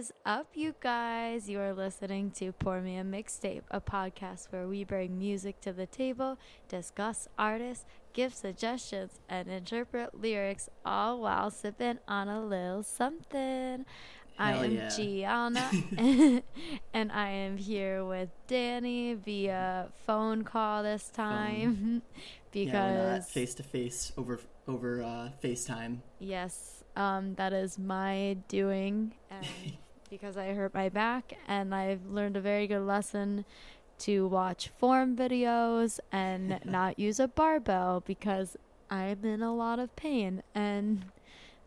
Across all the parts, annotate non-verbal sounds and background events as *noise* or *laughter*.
Is up, you guys? You are listening to Pour Me a Mixtape, a podcast where we bring music to the table, discuss artists, give suggestions, and interpret lyrics, all while sipping on a little something. I am yeah. Gianna, *laughs* *laughs* and I am here with Danny via phone call this time *laughs* because face to face over over uh, FaceTime. Yes, um, that is my doing, and because I hurt my back, and I've learned a very good lesson to watch form videos and *laughs* not use a barbell because I'm in a lot of pain, and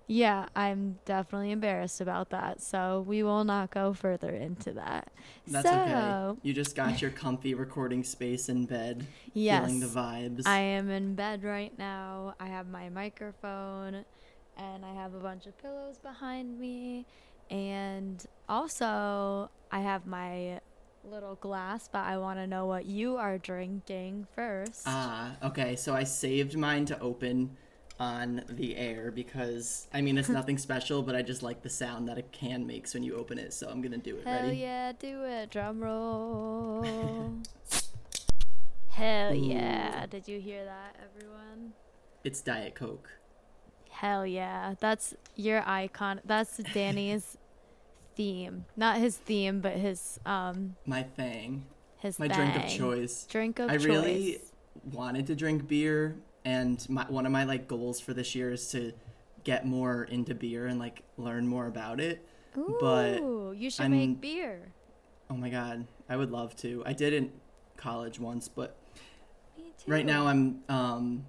yeah, I'm definitely embarrassed about that. So we will not go further into that. That's so, okay. You just got your comfy recording space in bed, Yes. feeling the vibes. I am in bed right now. I have my microphone and I have a bunch of pillows behind me. And also, I have my little glass, but I want to know what you are drinking first. Ah, okay. So I saved mine to open on the air because I mean it's *laughs* nothing special, but I just like the sound that a can makes when you open it. So I'm gonna do it. Hell Ready? yeah, do it. Drum *laughs* roll. Hell yeah. Ooh. Did you hear that, everyone? It's Diet Coke. Hell yeah. That's your icon. That's Danny's *laughs* theme. Not his theme, but his um My thing. his My drink of choice. Drink of I choice. I really wanted to drink beer, and my, one of my like goals for this year is to get more into beer and like learn more about it. Ooh, but you should I'm- make beer. Oh my god, I would love to. I did in college once, but Me too. right now I'm um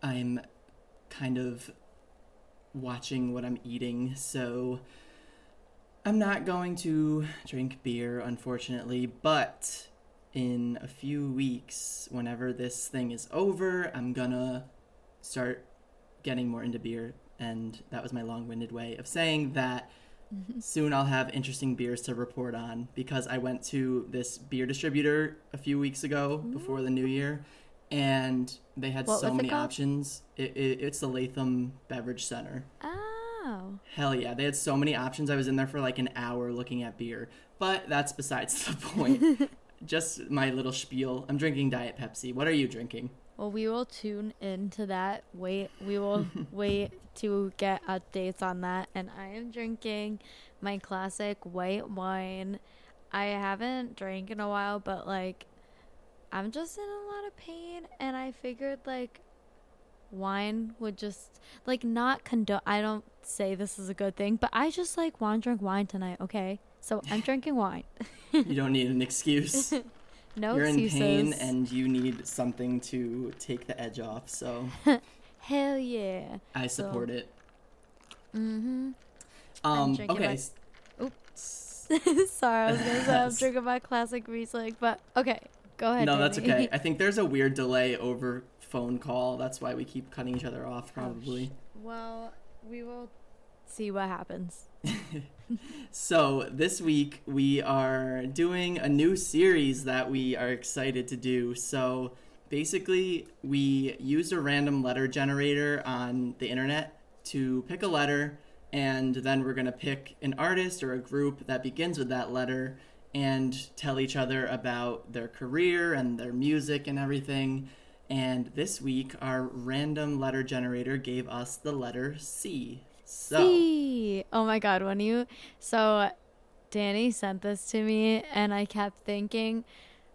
I'm kind of watching what I'm eating, so I'm not going to drink beer unfortunately, but in a few weeks whenever this thing is over, I'm gonna start getting more into beer and that was my long-winded way of saying that mm-hmm. soon I'll have interesting beers to report on because I went to this beer distributor a few weeks ago before the new year and they had What so many called? options. It, it, it's the Latham Beverage Center. Oh. Hell yeah, they had so many options. I was in there for like an hour looking at beer, but that's besides the *laughs* point. *laughs* Just my little spiel. I'm drinking Diet Pepsi. What are you drinking? Well, we will tune into that. Wait, we will *laughs* wait to get updates on that. And I am drinking my classic white wine. I haven't drank in a while, but like, I'm just in a lot of pain, and I figured like wine would just like not condone. I don't say this is a good thing, but I just like want to drink wine tonight. Okay, so I'm *laughs* drinking wine. You don't need an excuse. *laughs* No You're in pain and you need something to take the edge off, so *laughs* Hell yeah. I support it. Mm-hmm. Um, okay. my- s- Sorry, I was gonna say I'm drinking my classic Riesling, but okay, go ahead. No, that's okay. *laughs* I think there's a weird delay over phone call. That's why we keep cutting each other off, Oh, probably. well, we will see what happens. *laughs* So, this week we are doing a new series that we are excited to do. So, basically, we used a random letter generator on the internet to pick a letter, and then we're going to pick an artist or a group that begins with that letter and tell each other about their career and their music and everything. And this week, our random letter generator gave us the letter C. So, C. Oh my god, when you so Danny sent this to me and I kept thinking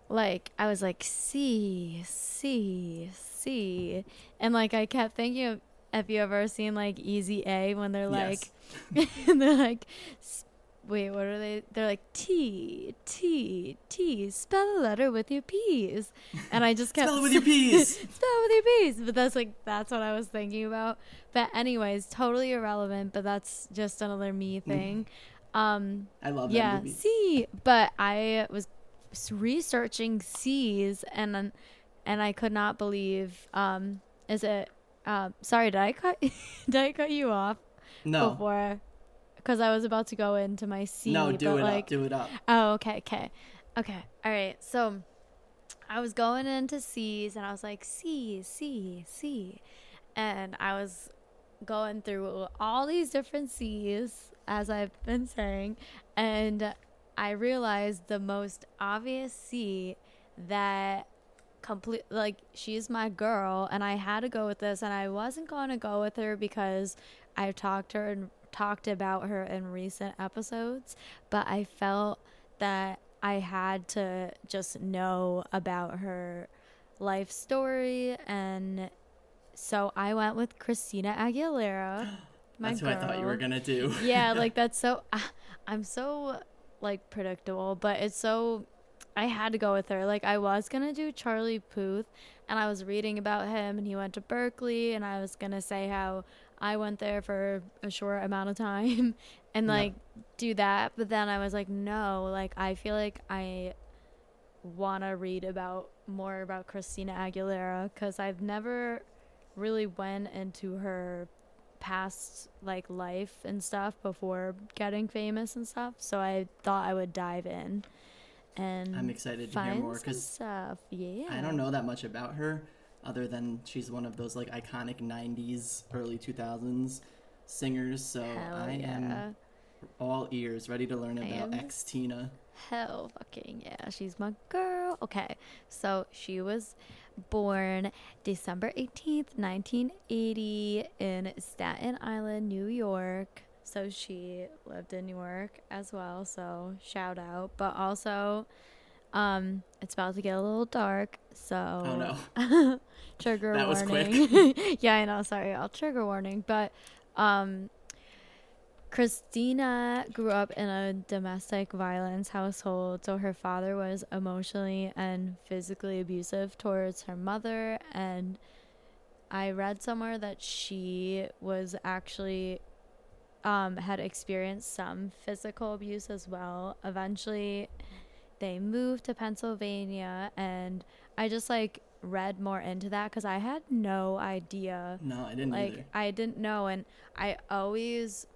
like I was like C C C and like I kept thinking of have you ever seen like Easy A when they're like yes. *laughs* and they're like wait what are they? They're like T T T spell the letter with your P's. And I just *laughs* kept Spell it with your P's. *laughs* spell it with your P's. But that's like that's what I was thinking about. But anyways totally irrelevant but that's just another me *laughs* thing. Um I love that yeah movie. C but I was researching C's and and I could not believe um is it um sorry did I cut did I cut you off No, before because I was about to go into my C. no, do it like, up, do it up. Oh, okay, okay, okay. All right. So I was going into C's and I was like C, C, C, and I was going through all these different C's as I've been saying, and I realized the most obvious C that complete like she's my girl and I had to go with this and I wasn't going to go with her because I've talked to her and talked about her in recent episodes, but I felt that I had to just know about her life story and so I went with Christina Aguilera. *gasps* that's who I thought you were gonna do. *laughs* yeah, *laughs* like that's so. *laughs* I'm so like predictable, but it's so. I had to go with her. Like I was gonna do Charlie Puth, and I was reading about him, and he went to Berkeley and I was gonna say how I went there for a short amount of time, *laughs* and like do that. But then I was like, no, like I feel like I want to read about more about Christina Aguilera because I've never really went into her past like life and stuff before getting famous and stuff. So I thought I would dive in and I'm excited to hear more because stuff. Yeah, I don't know that much about her other than she's one of those like iconic 90s early 2000s singers so Hell i yeah. am all ears ready to learn about X-Tina Hell fucking yeah, she's my girl. Okay, so she was born December 18th, 1980, in Staten Island, New York. So she lived in New York as well, so shout out. But also, um, it's about to get a little dark, so. oh no. *laughs* trigger That was warning. *laughs* yeah, I know, sorry, I'll trigger warning. But, um, Christina grew up in a domestic violence household, so her father was emotionally and physically abusive towards her mother. And I read somewhere that she was actually um, had experienced some physical abuse as well. Eventually, they moved to Pennsylvania, and I just like read more into that because I had no idea no i didn't like either I didn't know, and I always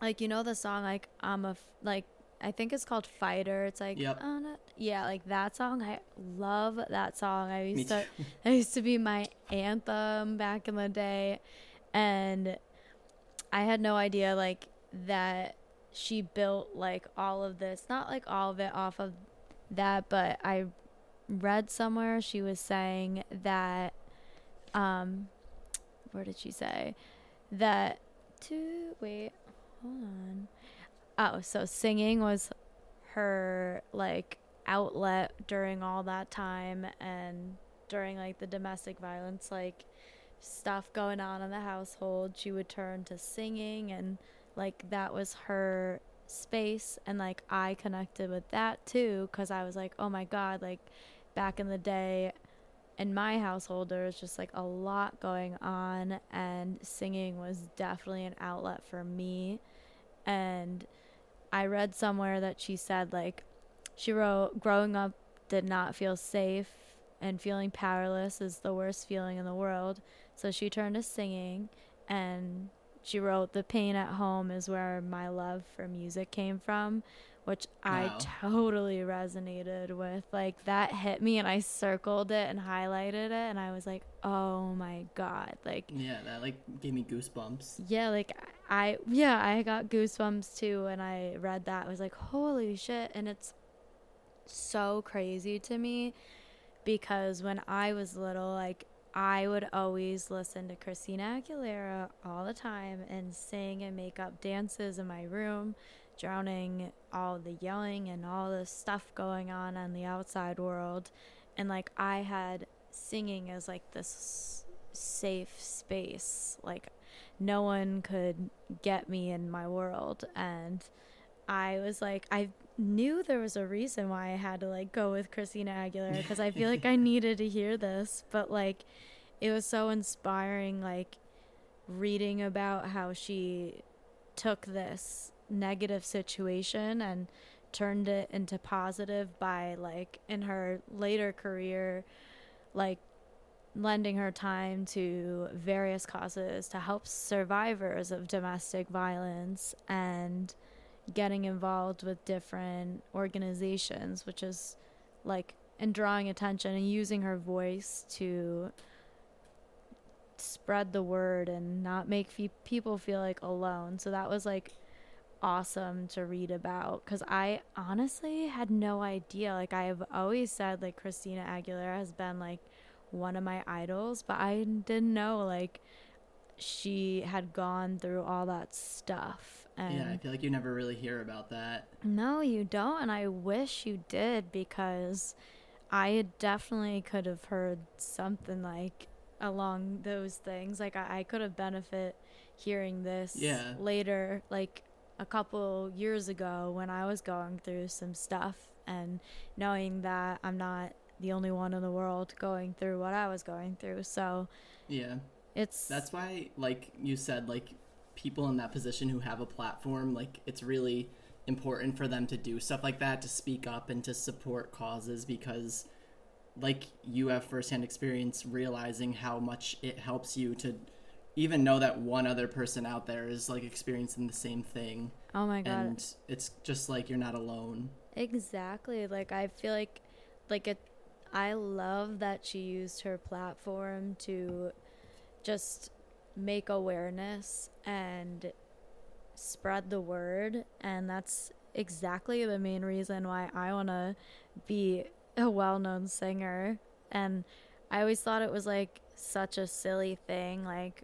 like you know the song like I'm a f- like I think it's called Fighter. It's like Yep. "Oh, no-" yeah, like that song. I love that song. I used to that *laughs* used to be my anthem back in the day, and I had no idea like that she built like all of this. Not like all of it off of that, but I read somewhere she was saying that um where did she say that to wait hold on oh so singing was her like outlet during all that time and during like the domestic violence like stuff going on in the household she would turn to singing and like that was her space and like I connected with that too cuz I was like oh my god like back in the day in my household there was just like a lot going on and singing was definitely an outlet for me. And I read somewhere that she said like she wrote growing up did not feel safe and feeling powerless is the worst feeling in the world. So she turned to singing and she wrote the pain at home is where my love for music came from which I totally resonated with. Like that hit me and I circled it and highlighted it and I was like, "Oh my god." Like yeah that like gave me goosebumps yeah, like I yeah, I got goosebumps too and I read that. I was like, "Holy shit." And it's so crazy to me because when I was little, like I would always listen to Christina Aguilera all the time and sing and make up dances in my room, drowning all the yelling and all the stuff going on in the outside world. And like I had singing as like this safe space. Like no one could get me in my world and I was like I knew there was a reason why I had to like go with Christina Aguilera because I feel like I *laughs* needed to hear this, but like it was so inspiring like reading about how she took this negative situation and turned it into positive by like in her later career like lending her time to various causes to help survivors of domestic violence and getting involved with different organizations, which is like and drawing attention and using her voice to spread the word and not make fe- people feel like alone. So that was like awesome to read about because I honestly had no idea. Like I've always said, like Christina Aguilera has been like one of my idols, but I didn't know like she had gone through all that stuff. And yeah, I feel like you never really hear about that. no, you don't, and I wish you did because I definitely could have heard something like along those things. Like I, I could have benefit hearing this Yeah. later, like a couple years ago when I was going through some stuff and knowing that I'm not the only one in the world going through what I was going through. So Yeah. it's That's why, like you said, like people in that position who have a platform, like it's really important for them to do stuff like that, to speak up and to support causes because, like, you have firsthand experience realizing how much it helps you to even know that one other person out there is like experiencing the same thing. oh my god. And it's just like you're not alone. Exactly. Like I feel like like it I love that she used her platform to just make awareness and spread the word and that's exactly the main reason why I want to be a well-known singer. And I always thought it was like such a silly thing like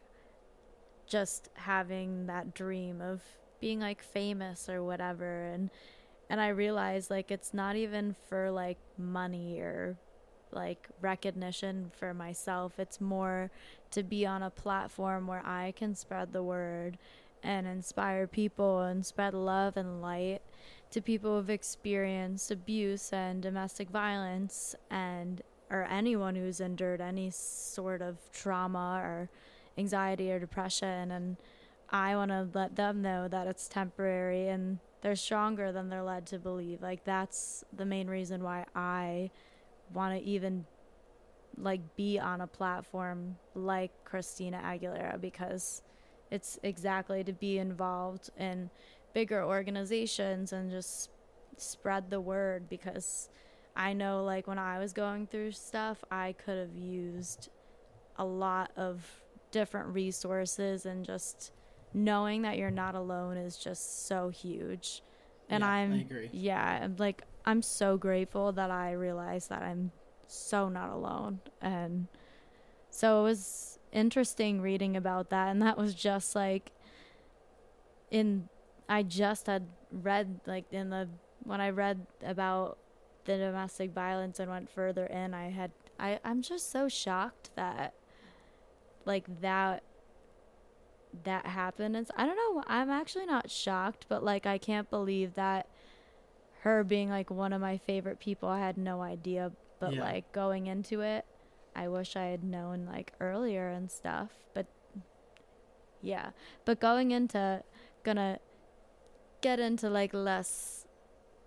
just having that dream of being like famous or whatever. And and I realized like it's not even for like money or like recognition for myself. It's more to be on a platform where I can spread the word and inspire people and spread love and light to people who've experienced abuse and domestic violence and or anyone who's endured any sort of trauma or anxiety or depression and I want to let them know that it's temporary and they're stronger than they're led to believe. Like that's the main reason why I want to even like be on a platform like Christina Aguilera because it's exactly to be involved in bigger organizations and just spread the word because I know like when I was going through stuff I could have used a lot of different resources and just knowing that you're not alone is just so huge. And Yeah, I'm yeah, I'm like I'm so grateful that I realized that I'm so not alone. And so it was interesting reading about that and that was just like in I just had read like in the when I read about the domestic violence and went further in I had I I'm just so shocked that like that that happened and I don't know I'm actually not shocked but like I can't believe that her being like one of my favorite people I had no idea but Yeah. like going into it I wish I had known like earlier and stuff but yeah but going into gonna get into like less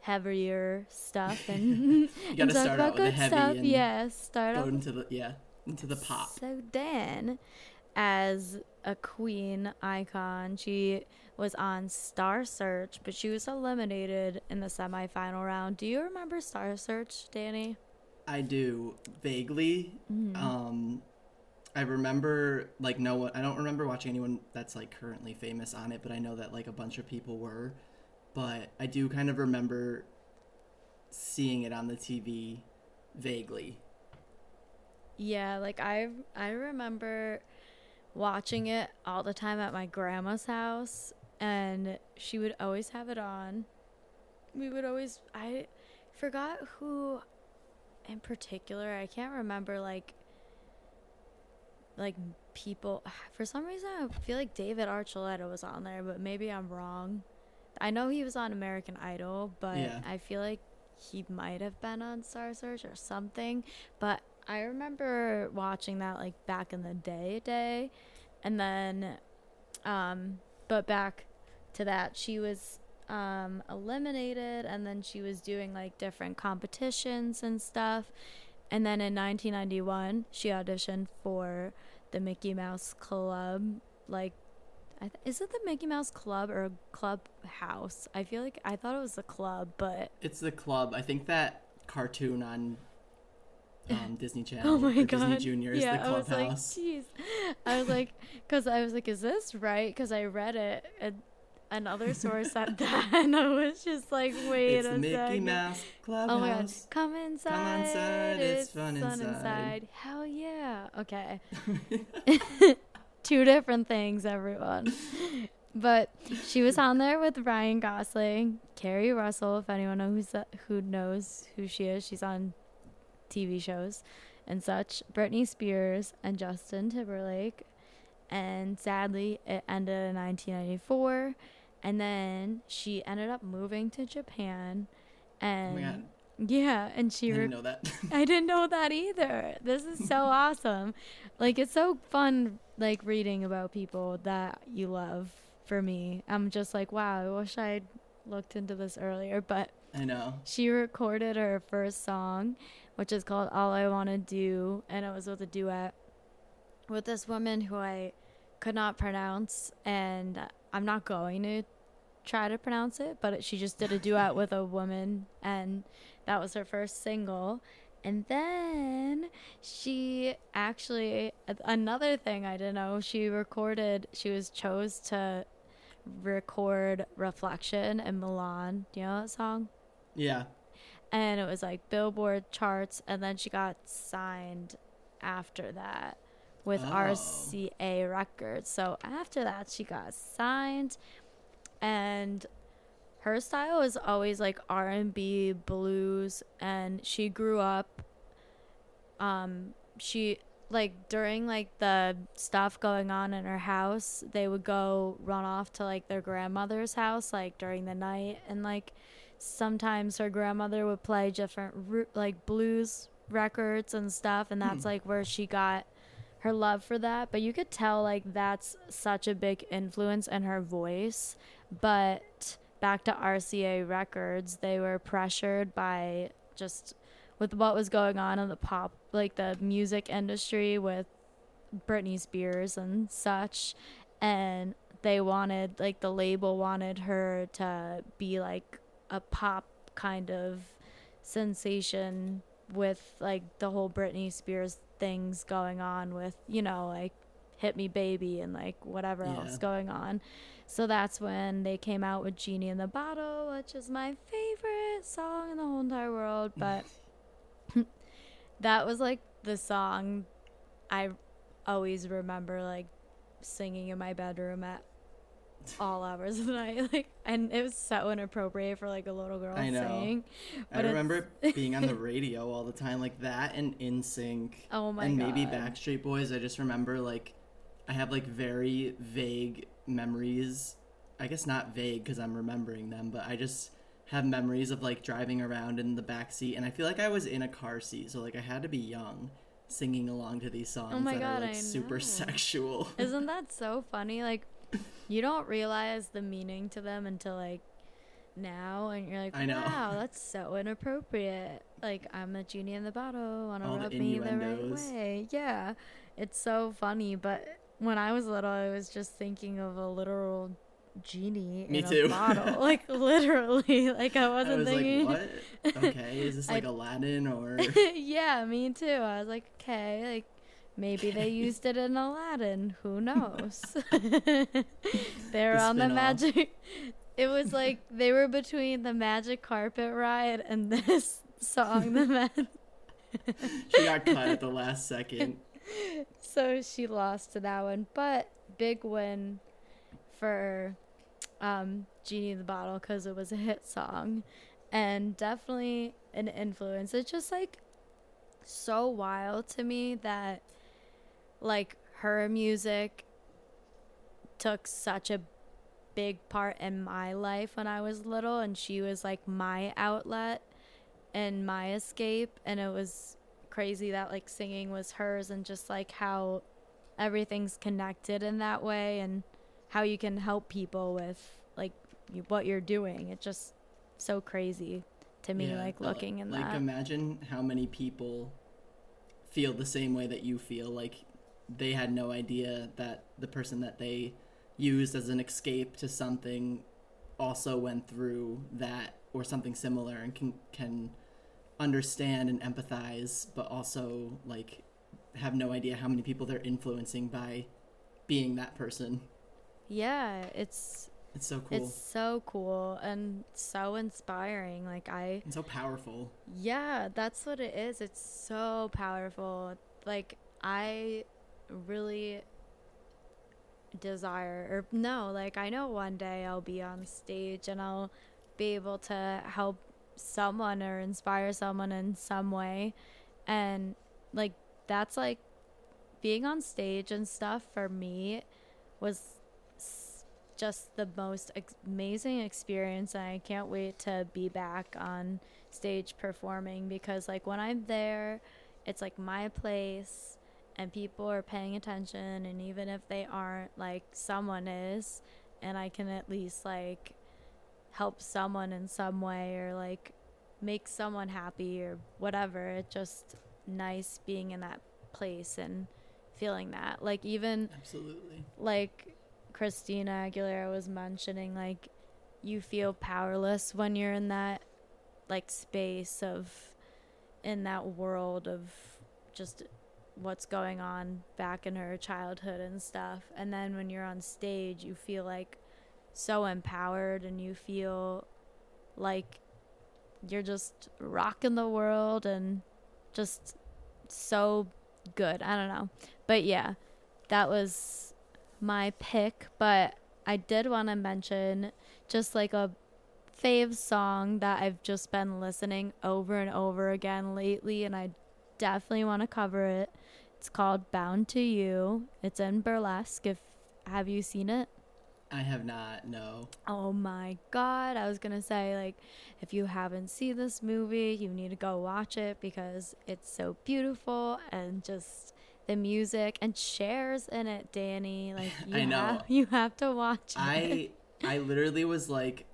heavier stuff and, *laughs* You *laughs* and talk start about out good stuff yeah start go off into the yeah into the pop. so Dan, as a queen icon, she was on Star Search, but she was eliminated in the semifinal round. Do you remember Star Search, Danny? I do vaguely. Mm-hmm. Um, I remember like no one. I don't remember watching anyone that's like currently famous on it, but I know that like a bunch of people were. But I do kind of remember seeing it on the TV vaguely. Yeah, like I I remember watching it all the time at my grandma's house and she would always have it on. We would always I forgot who in particular. I can't remember like like people for some reason I feel like David Archuleta was on there, but maybe I'm wrong. I know he was on American Idol, but Yeah. I feel like he might have been on Star Search or something. But I remember watching that like back in the day day. And then um but back to that she was um eliminated and then she was doing like different competitions and stuff. And then in 1991, she auditioned for the Mickey Mouse Club. Like, th- is it the Mickey Mouse Club or Club House? I feel like I thought it was the club, but It's the club. I think that cartoon on um, Disney *laughs* Channel oh my god, Disney Junior is yeah, the I was like, clubhouse. jeez. I was like, *laughs* because I was like, is this right? Because I read it, and another source said *laughs* that, and I was just like, wait it's a the Mickey second. Mouse Clubhouse. Oh my god, come inside. Come inside, it's It's, fun fun inside. inside. Hell yeah. Okay. Two different things, everyone. But she was on there with Ryan Gosling, Keri Russell, if anyone knows who knows who she is. She's on TV shows and such. Britney Spears and Justin Timberlake. And sadly, it ended in 1994. And then she ended up moving to Japan. Oh And god, yeah, and she. I didn't re- know that. *laughs* I didn't know that either. This is so *laughs* awesome. Like it's so fun like reading about people that you love for me. I'm just like, wow, I wish I'd looked into this earlier, but I know. she recorded her first song, which is called All I Want to Do, and it was with a duet with this woman who I could not pronounce, and I'm not going to try to pronounce it, but she just did a duet with a woman, and that was her first single. And then she actually, another thing I didn't know, she recorded, she was chose to record Reflection in Mulan. Do you know that song? Yeah. And it was like Billboard charts, and then she got signed after that with Oh. RCA Records. So after that, she got signed, and her style is always like R and B, blues, and she grew up. Um, she like during like the stuff going on in her house, they would go run off to like their grandmother's house like during the night, and like sometimes her grandmother would play different like blues records and stuff and that's Hmm. like where she got her love for that but you could tell like that's such a big influence in her voice but back to RCA records they were pressured by just with what was going on in the pop like the music industry with Britney Spears and such and they wanted like the label wanted her to be like a pop kind of sensation with like the whole Britney Spears things going on with you know like hit me baby and like whatever Yeah. else going on so that's when they came out with Genie in the Bottle which is my favorite song in the whole entire world *laughs* but that was like the song I always remember like singing in my bedroom at *laughs* all hours of the night *laughs* like and it was so inappropriate for like a little girl I know. singing I remember *laughs* being on the radio all the time, like that and NSYNC, oh my and god maybe Backstreet Boys. I just remember like I have like very vague memories. I guess not vague because I'm remembering them, but I just have memories of like driving around in the back seat, and I feel like I was in a car seat, so like I had to be young, singing along to these oh songs Oh my that God, are like super sexual. Isn't that so funny? Like, you don't realize the meaning to them until like now, and you're like, I know. wow, that's so inappropriate. Like, I'm a genie in the bottle, wanna All the rub me the right way. Yeah, it's so funny. But when I was little, I was just thinking of a literal genie Me in too. a bottle, *laughs* like literally. *laughs* Like I I wasn't was thinking. like, what? Okay, is this *laughs* I- like Aladdin or? yeah, me too. I was like, okay, like maybe they *laughs* used it in Aladdin. Who knows? *laughs* They're The on the magic. *laughs* It was like they were between the magic carpet ride and this song. The man. she got cut at the last second. so she lost to that one, but big win for um, Genie in the Bottle because it was a hit song and definitely an influence. It's just like so wild to me that like her music took such a big part in my life when I was little and she was like my outlet and my escape and it was crazy that like singing was hers and just like how everything's connected in that way and how you can help people with like what you're doing. It's just so crazy to me Yeah, like uh, looking in like that. imagine how many people feel the same way that you feel like they had no idea that the person that they used as an escape to something also went through that or something similar and can can understand and empathize but also like have no idea how many people they're influencing by being that person yeah it's It's so cool. It's so cool and so inspiring. Like I and so powerful. Yeah, that's what it is. It's so powerful. Like I really desire or no, like I know one day I'll be on stage and I'll be able to help someone or inspire someone in some way. And like that's like being on stage and stuff for me was just the most ex- amazing experience and I can't wait to be back on stage performing because like when I'm there it's like my place and people are paying attention and even if they aren't like someone is and I can at least like help someone in some way or like make someone happy or whatever it's just nice being in that place and feeling that like even Absolutely. like Christina Aguilera was mentioning, like you feel powerless when you're in that like space of in that world of just what's going on back in her childhood and stuff. And then when you're on stage, you feel like so empowered and you feel like you're just rocking the world and just so good. I don't know. But yeah, that was my pick, but I did want to mention just like a fave song that I've just been listening over and over again lately, and I definitely want to cover it. It's called Bound to You. It's in burlesque. If have you seen it? I have not. No. Oh my god, I was gonna say, like, if you haven't seen this movie, you need to go watch it because it's so beautiful and just the music and Cher's in it, Danny. Like, *laughs* you, I know. Have, you have to watch it. I I literally was like,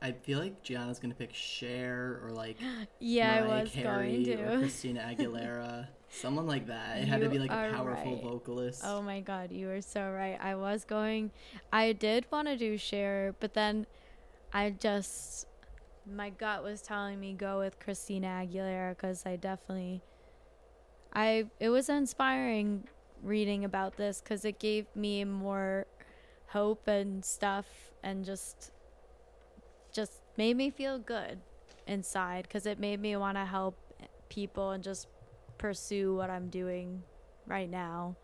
I feel like Gianna's gonna pick Cher or like *gasps* yeah, Mariah I was Carey going or. Christina *laughs* Aguilera, someone like that. It had to be like a powerful right. vocalist. Oh my god, you are so right. I was going, I did want to do Cher, but then I just, my gut was telling me go with Christina Aguilera because I definitely, I, it was inspiring reading about this because it gave me more hope and stuff and just made me feel good inside because it made me want to help people and just pursue what I'm doing right now.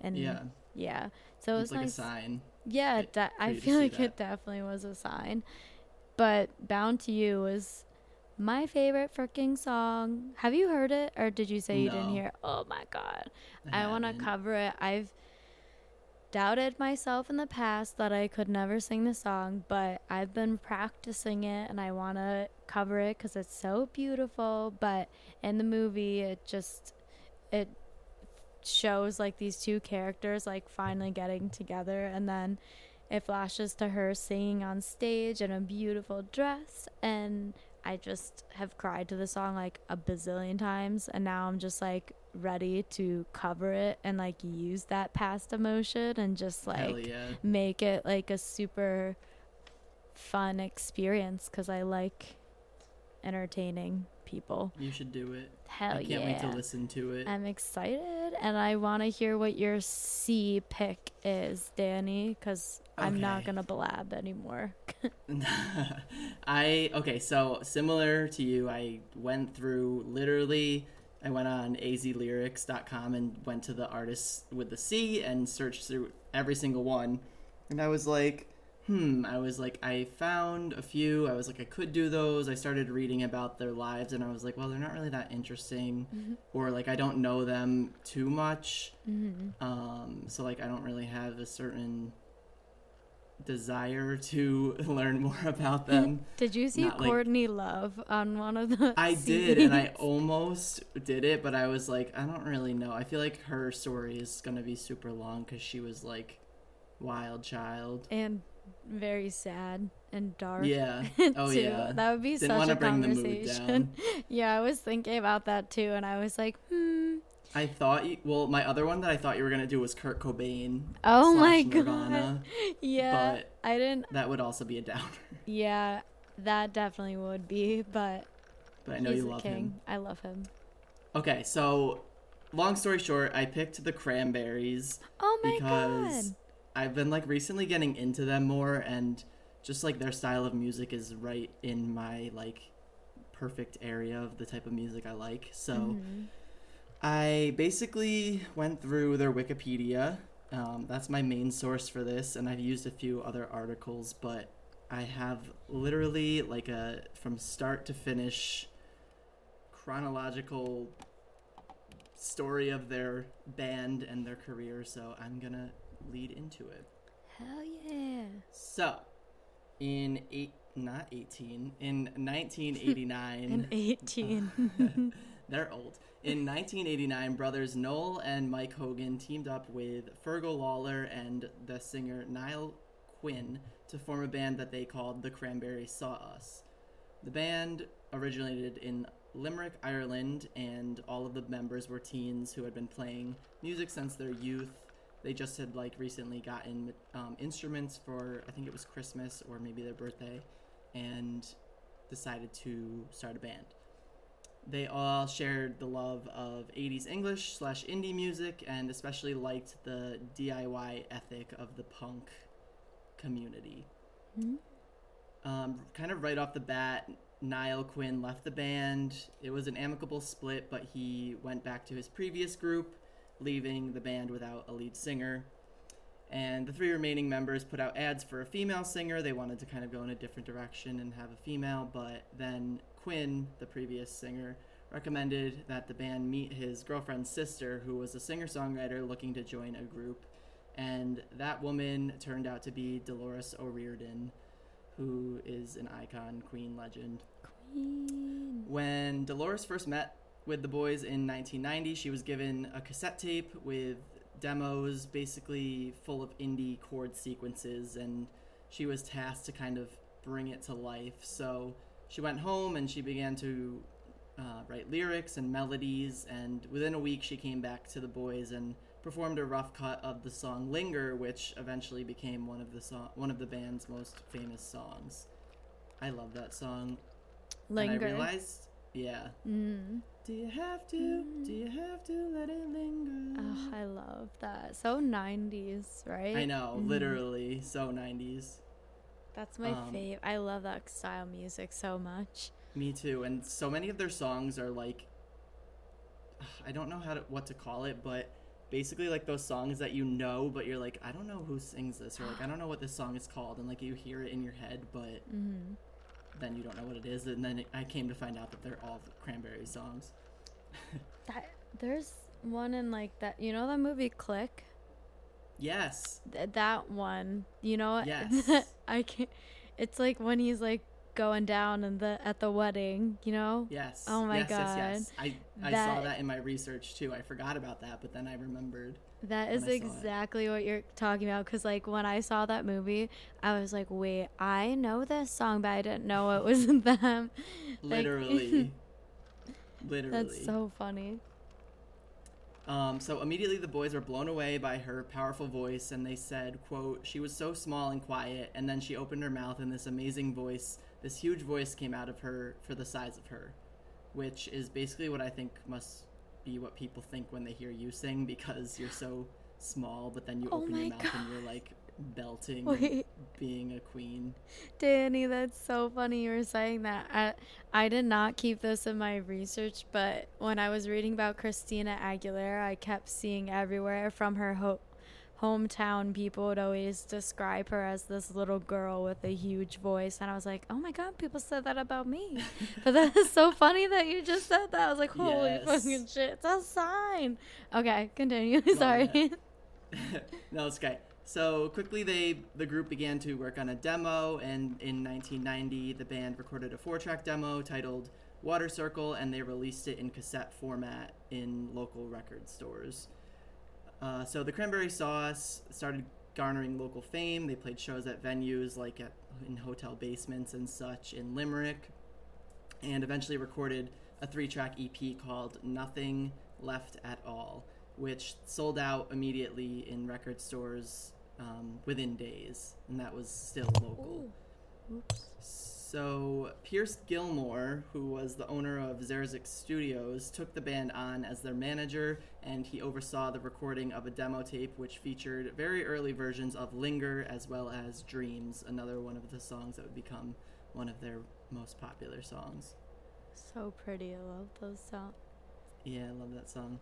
And yeah, yeah. So it was like nice. a sign. Yeah, it- that I feel like that. it definitely was a sign. But Bound to You was my favorite freaking song. Have you heard it or did you say you didn't hear? it? Oh my god. I want to cover it. I've doubted myself in the past that I could never sing the song, but I've been practicing it and I want to cover it cuz it's so beautiful, but in the movie it just it shows like these two characters like finally getting together and then it flashes to her singing on stage in a beautiful dress and I just have cried to the song like a bazillion times and now I'm just like ready to cover it and like use that past emotion and just like yeah. make it like a super fun experience cuz I like entertaining people. You should do it. Hell yeah! I can't yeah. wait to listen to it. I'm excited and I want to hear what your C pick is, Danny, because I'm not going to blab anymore. *laughs* *laughs* I okay, so similar to you, I went through literally I went on azlyrics.com and went to the artists with the C and searched through every single one. And I was like, hmm, I was like I found a few. I was like I could do those. I started reading about their lives and I was like, well, they're not really that interesting or like I don't know them too much. Mm-hmm. Um so like I don't really have a certain desire to *laughs* learn more about them. Did you see Not like- Courtney Love on one of the I *laughs* did, and I almost did it, but I was like, I don't really know. I feel like her story is gonna be super long because she was like wild child. and very sad and dark. Yeah. *laughs* Oh too. yeah. That would be Didn't such a to bring the mood conversation. yeah, I was thinking about that too and I was like, "Hmm. I thought you. Well, my other one that I thought you were gonna do was Kurt Cobain. Oh my god. *laughs* Yeah. But I didn't that would also be a downer. *laughs* Yeah, that definitely would be, but But I know you love king. him. I love him. Okay, so long story short, I picked the Cranberries Oh my because god. I've been like recently getting into them more and just like their style of music is right in my like perfect area of the type of music I like. So Mhm. I basically went through their Wikipedia. Um, that's my main source for this, and I've used a few other articles, but I have literally like a from start to finish chronological story of their band and their career. So I'm gonna lead into it. Hell yeah. So, in eight, not 18, in 1989. And *laughs* 18. *laughs* They're old. In 1989, brothers Noel and Mike Hogan teamed up with Fergal Lawler and the singer Niall Quinn to form a band that they called The Cranberries Saw Us. The band originated in Limerick, Ireland, and all of the members were teens who had been playing music since their youth. They just had like recently gotten um, instruments for I think it was Christmas or maybe their birthday, and decided to start a band. They all shared the love of 80s English slash indie music and especially liked the DIY ethic of the punk community. Mhm. Um, kind of right off the bat, Niall Quinn left the band. It was an amicable split, but he went back to his previous group, leaving the band without a lead singer. And the three remaining members put out ads for a female singer. They wanted to kind of go in a different direction and have a female, but then Quinn, the previous singer, recommended that the band meet his girlfriend's sister, who was a singer songwriter looking to join a group. And that woman turned out to be Dolores O'Riordan, who is an icon, queen legend. Queen. When Dolores first met with the boys in 1990, she was given a cassette tape with demos basically full of indie chord sequences, and she was tasked to kind of bring it to life. So she went home and she began to uh, write lyrics and melodies, and within a week, she came back to the boys and performed a rough cut of the song "Linger," which eventually became one of the so- one of the band's most famous songs. I love that song. Linger. And I realized, yeah. Mm. Do you have to? Do you have to let it linger? Oh, I love that. So 90s, right? I know, Mhm. literally, so 90s. That's my Um, fave. I love that style music so much. Me too. And so many of their songs are like, I don't know how to, what to call it, but basically like those songs that you know, but you're like, I don't know who sings this, or like, I don't know what this song is called, and like you hear it in your head, but hmm then you don't know what it is, and then it, I came to find out that they're all Cranberry songs. *laughs* That there's one in like that. You know the movie Click? Yes. Th- that one. You know what? Yes. *laughs* I can't. It's like when he's like going down and the at the wedding. You know? Yes. Oh my yes, God. Yes, yes. I, I saw That- that in my research too. I forgot about that, but then I remembered. That is exactly what you're talking about. Cause like when I saw that movie, I was like, wait, I know this song, but I didn't know it was *laughs* them. Like- Literally. *laughs* Literally. That's so funny. Um, so immediately the boys were blown away by her powerful voice, and they said, "quote She was so small and quiet, and then she opened her mouth, and this amazing voice, this huge voice, came out of her for the size of her, which is basically what I think must be what people think when they hear you sing, because you're so small, but then you Oh open your mouth and you're like belting, Wait. being a queen. Danny, that's so funny you were saying that. I I did not keep this in my research, but when I was reading about Christina Aguilera, I kept seeing everywhere from her ho- hometown people would always describe her as this little girl with a huge voice, and I was like, oh my god, people said that about me. *laughs* but that is so funny that you just said that. I was like, holy Yes. fucking shit, it's a sign. Okay, continue. *laughs* Sorry. *laughs* no, it's okay. So quickly, they the group began to work on a demo, and in 1990, the band recorded a four-track demo titled "Water Circle," and they released it in cassette format in local record stores. Uh, so the Cranberry Saw Us started garnering local fame. They played shows at venues like at in hotel basements and such in Limerick, and eventually recorded a three-track EP called "Nothing Left at All." which sold out immediately in record stores um, within days, and that was still local. Ooh. Oops. So Pearse Gilmore, who was the owner of Xeric Studios, took the band on as their manager, and he oversaw the recording of a demo tape which featured very early versions of "Linger" as well as "Dreams," another one of the songs that would become one of their most popular songs. So pretty. I love those songs. Yeah, I love that song.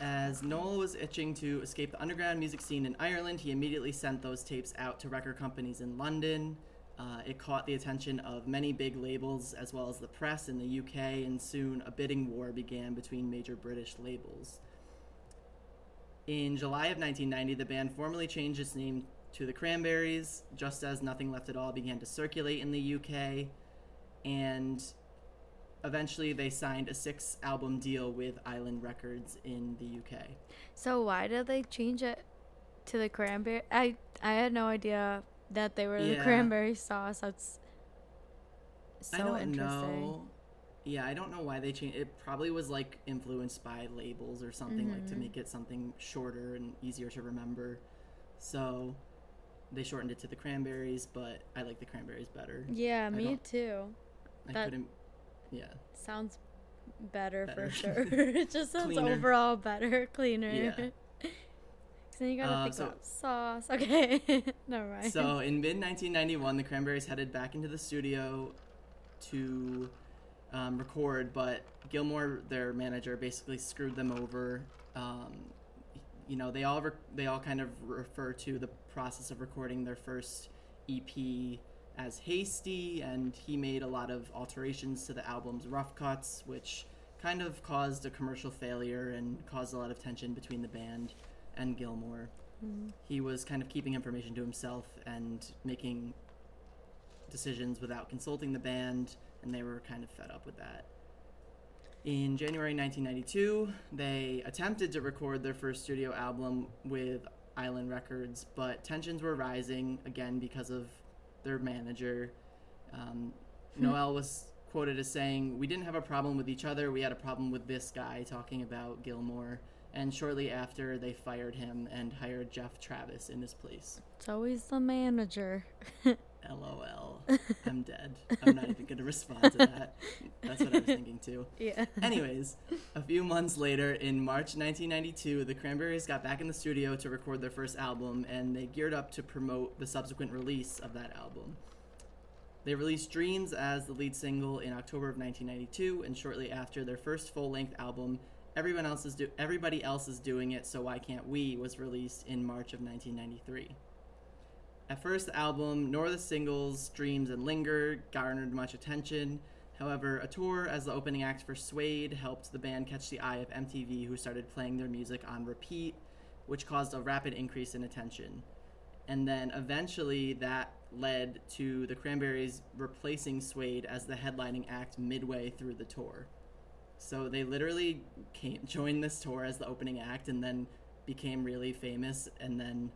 As Noel was itching to escape the underground music scene in Ireland, he immediately sent those tapes out to record companies in London. Uh, it caught the attention of many big labels as well as the press in the UK, and soon a bidding war began between major British labels. In July of 1990, the band formally changed its name to the Cranberries, just as Nothing Left at All began to circulate in the UK, and eventually they signed a six album deal with Island Records in the UK. So why did they change it to the cranberry? I I had no idea that they were the cranberry sauce. That's so I don't interesting. know. Yeah, I don't know why they changed. It probably was like influenced by labels or something like to Mhm. make it something shorter and easier to remember. So they shortened it to the Cranberries, but I like the Cranberries better. Yeah, me too. I That- couldn't. Yeah, Sounds better, Better. for sure. *laughs* *laughs* it just sounds Cleaner. overall better, *laughs* cleaner. Yeah. Then you gotta Uh, think so- about sauce. Okay, never mind. So in mid 1991, the Cranberries headed back into the studio to um, record, but Gilmore, their manager, basically screwed them over. Um, you know, they all re- they all kind of refer to the process of recording their first EP as hasty, and he made a lot of alterations to the album's rough cuts, which kind of caused a commercial failure and caused a lot of tension between the band and Gilmore Mhm. he was kind of keeping information to himself and making decisions without consulting the band, and they were kind of fed up with that. In January 1992, they attempted to record their first studio album with Island Records, but tensions were rising again because of their manager. Um, Noel was quoted as saying, We didn't have a problem with each other, we had a problem with this guy, talking about Gilmore. And shortly after, they fired him and hired Geoff Travis in his place. It's always the manager. *laughs* LOL. I'm dead. I'm not even going to respond to that. That's what I was thinking too. Yeah. Anyways, a few months later, in March 1992, the Cranberries got back in the studio to record their first album, and they geared up to promote the subsequent release of that album. They released Dreams as the lead single in October of 1992, and shortly after their first full-length album, Everyone else is do- Everybody Else is Doing It, So Why Can't We was released in March of 1993. At first, the album, nor the singles Dreams and Linger, garnered much attention. However, a tour as the opening act for Suede helped the band catch the eye of MTV, who started playing their music on repeat, which caused a rapid increase in attention. And then eventually, that led to the Cranberries replacing Suede as the headlining act midway through the tour. So they literally came, *laughs* joined this tour as the opening act and then became really famous. And then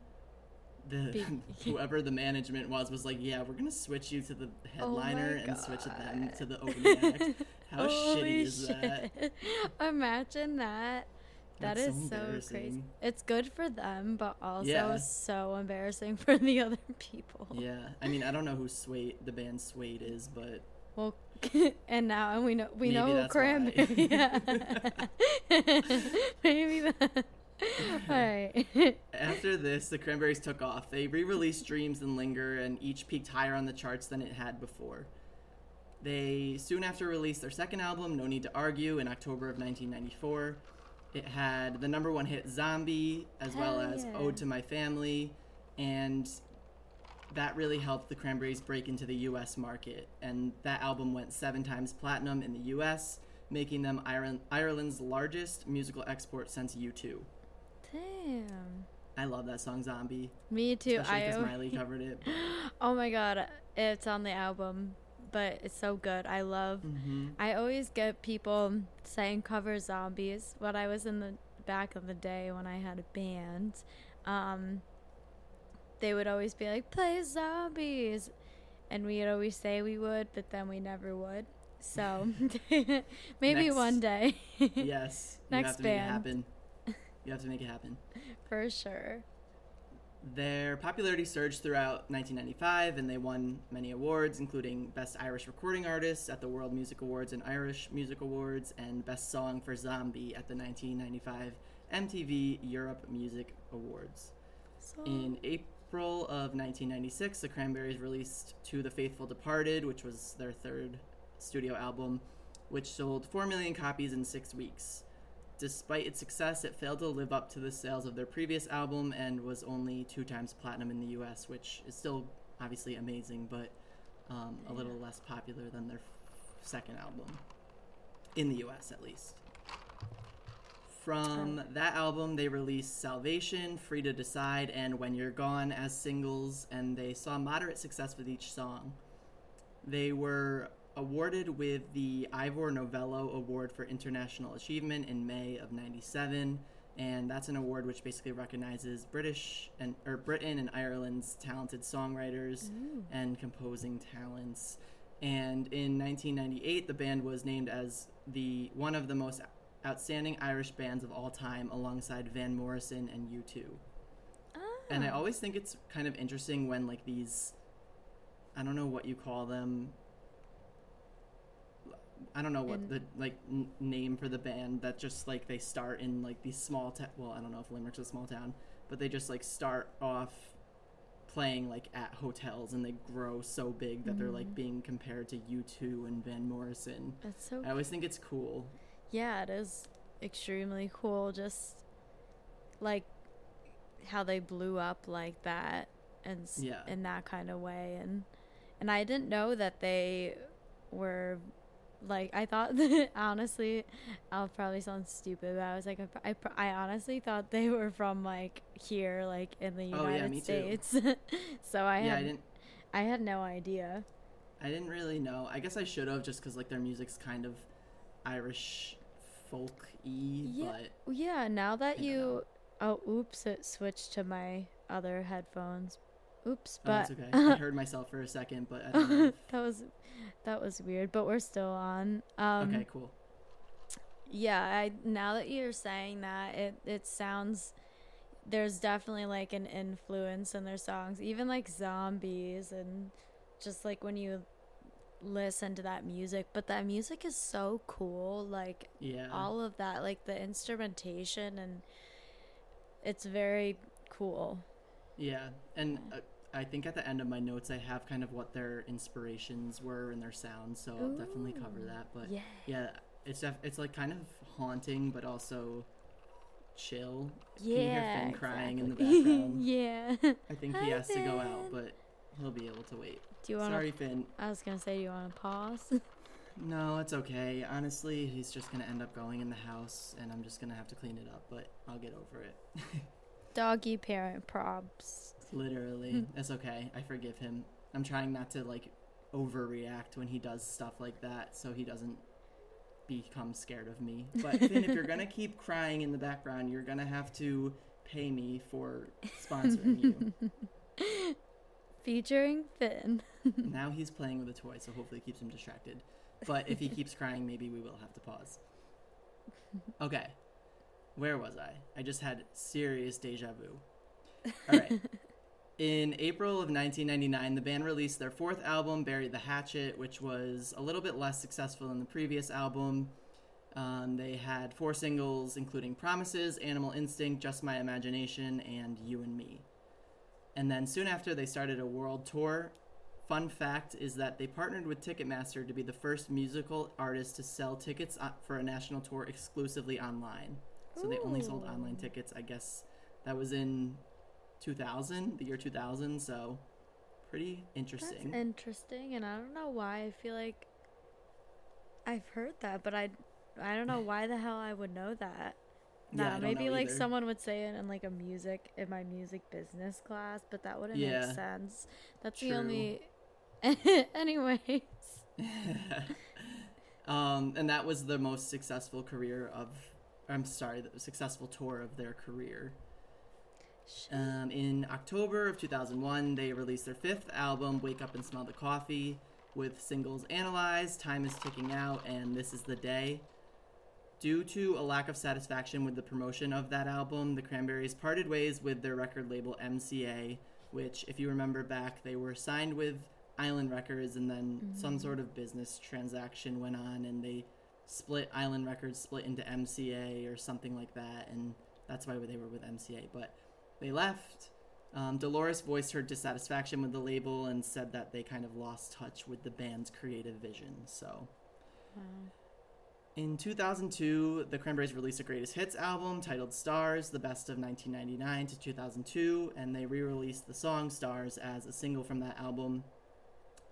the Be- *laughs* whoever the management was was like, "Yeah, we're gonna switch you to the oh headliner Oh and switch them to the opening act." How *laughs* shitty is that? *laughs* Imagine that. That That's is so so, crazy. It's good for them, but also Yeah. so embarrassing for the other people. Yeah, I mean, I don't know who Suede, the band Suede is, but Well, and now and we know we Maybe know cranberry. Yeah. Maybe that. *laughs* All right. After this, the Cranberries took off. They re released Dreams and Linger, and each peaked higher on the charts than it had before. They soon after released their second album, No Need to Argue, in October of 1994. It had the number one hit Zombie, as well as yeah. Ode to My Family, and that really helped the Cranberries break into the US market. And that album went seven times platinum in the US, making them Ireland's largest musical export since U2. Damn. I love that song Zombie. Me too. Especially I because Miley covered it. *gasps* Oh my god, it's on the album, but it's so good. I love. hmm I always get people saying cover zombies. When I was in the back of the day when I had a band, um, they would always be like, "Play zombies," and we'd always say we would, but then we never would. So *laughs* *laughs* maybe Next- one day, Yes. Next have to make it band. You have to make it happen. *laughs* for sure. Their popularity surged throughout 1995, and they won many awards, including Best Irish Recording Artist at the World Music Awards and Irish Music Awards, and Best Song for Zombie at the 1995 MTV Europe Music Awards. So, In April of 1996, the Cranberries released To the Faithful Departed, which was their third studio album, which sold 4 million copies in six weeks. Despite its success, it failed to live up to the sales of their previous album and was only two times platinum in the US, which is still obviously amazing, but um, a little less popular than their f- second album. In the US, at least. From that album, they released Salvation, Free to Decide, and When You're Gone as singles, and they saw moderate success with each song. They were awarded with the Ivor Novello Award for International Achievement in May of 97, and that's an award which basically recognizes British and or Britain and Ireland's talented songwriters and composing talents. And in 1998, the band was named as the one of the most outstanding Irish bands of all time alongside Van Morrison and U2. And I Ah. always think it's kind of interesting when like these I don't know what you call them. I don't know what In- the like n- name for the band that just like they start in like these small ta- well I don't know if Limerick's a small town but they just like start off playing like at hotels and they grow so big that they're Mm-hmm. like being compared to U2 and Van Morrison. That's so I always think it's cool. Yeah, it is extremely cool. Just like how they blew up like that, and s- Yeah. in that kind of way, and and I didn't know that they were like I thought. *laughs* honestly, I'll probably sound stupid, but I was like, I, I, I honestly thought they were from like here, like in the United Oh, yeah, me too. States. *laughs* so I yeah, had I didn't I had no idea. I didn't really know. I guess I should have just because like their music's kind of Irish folk y, Yeah. Yeah, now that you know. oh oops, it switched to my other headphones. Oops, but oh, it's okay. I *laughs* heard myself for a second, but I *laughs* don't know. if- that was that was weird, but we're still on. Um okay, cool. yeah, I now that you're saying that, it it sounds there's definitely like an influence in their songs, even like zombies and just like when you listen to that music, but that music is so cool, like Yeah. all of that like the instrumentation and it's very cool Yeah, and uh, I think at the end of my notes I have kind of what their inspirations were and their sounds, so I'll definitely cover that. But yeah yeah, it's def- it's like kind of haunting, but also chill. yeah Can you hear Finn crying in the *laughs* background? yeah I think he Hi, has to go out, but he'll be able to wait. do you want Sorry, Finn. i was gonna say do you want to pause *laughs* No, it's okay. Honestly, he's just gonna end up going in the house, and I'm just gonna have to clean it up. But I'll get over it. *laughs* doggy parent props Literally, hmm. it's okay. I forgive him. I'm trying not to like overreact when he does stuff like that, so he doesn't become scared of me. But Finn, if you're gonna *laughs* keep crying in the background, you're gonna have to pay me for sponsoring you. *laughs* featuring finn *laughs* now he's playing with a toy, so hopefully it keeps him distracted. But if he keeps crying, maybe we will have to pause. Okay. Where was I? I just had serious deja vu. All right. In April of 1999, the band released their fourth album, Bury the Hatchet, which was a little bit less successful than the previous album. Um, they had four singles, including Promises, Animal Instinct, Just My Imagination, and You and Me. And then soon after, they started a world tour. Fun fact is that they partnered with Ticketmaster to be the first musical artist to sell tickets uh, for a national tour exclusively online. So they only sold online tickets. I guess that was in 2000, the year 2000. So pretty that's interesting. interesting and i don't know why i feel like i've heard that but i i don't know *laughs* why the hell i would know that Yeah, Nah, don't maybe like either. someone would say it in like a music in my music business class, but that wouldn't Yeah. make sense. That's True. the only. *laughs* *laughs* Anyways, um, and that was the most successful career of. I'm sorry, the successful tour of their career. Um, in October of 2001, they released their fifth album, Wake Up and Smell the Coffee, with singles Analyze, Time is Ticking Out, and This is the Day. due to a lack of satisfaction with the promotion of that album, the Cranberries parted ways with their record label MCA, which, if you remember back, they were signed with Island Records, and then mm-hmm. some sort of business transaction went on, and they split Island Records, split into MCA or something like that, and that's why they were with MCA. But they left. Um, Dolores voiced her dissatisfaction with the label and said that they kind of lost touch with the band's creative vision. So, wow. in 2002, the Cranberries released a greatest hits album titled Stars, the best of 1999 to 2002, and they re released the song Stars as a single from that album.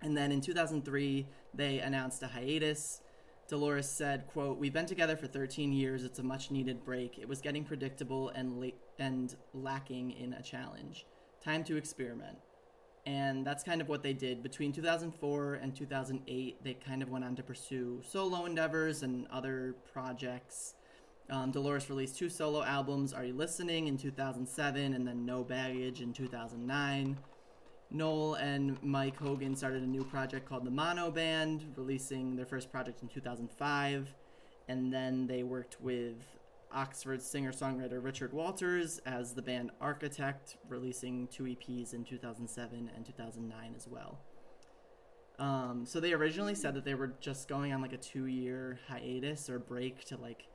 And then in 2003, they announced a hiatus. Dolores said, quote, We've been together for 13 years. It's a much needed break. It was getting predictable and, la- and lacking in a challenge. Time to experiment. And that's kind of what they did. Between 2004 and 2008, they kind of went on to pursue solo endeavors and other projects. Um, Dolores released two solo albums, Are You Listening in 2007 and then No Baggage in 2009. Noel and Mike Hogan started a new project called the Mono Band, releasing their first project in 2005. And then they worked with Oxford singer songwriter Richard Walters as the band Arkitekt, releasing two EPs in 2007 and 2009 as well. Um, so they originally said that they were just going on like a two year hiatus or break to like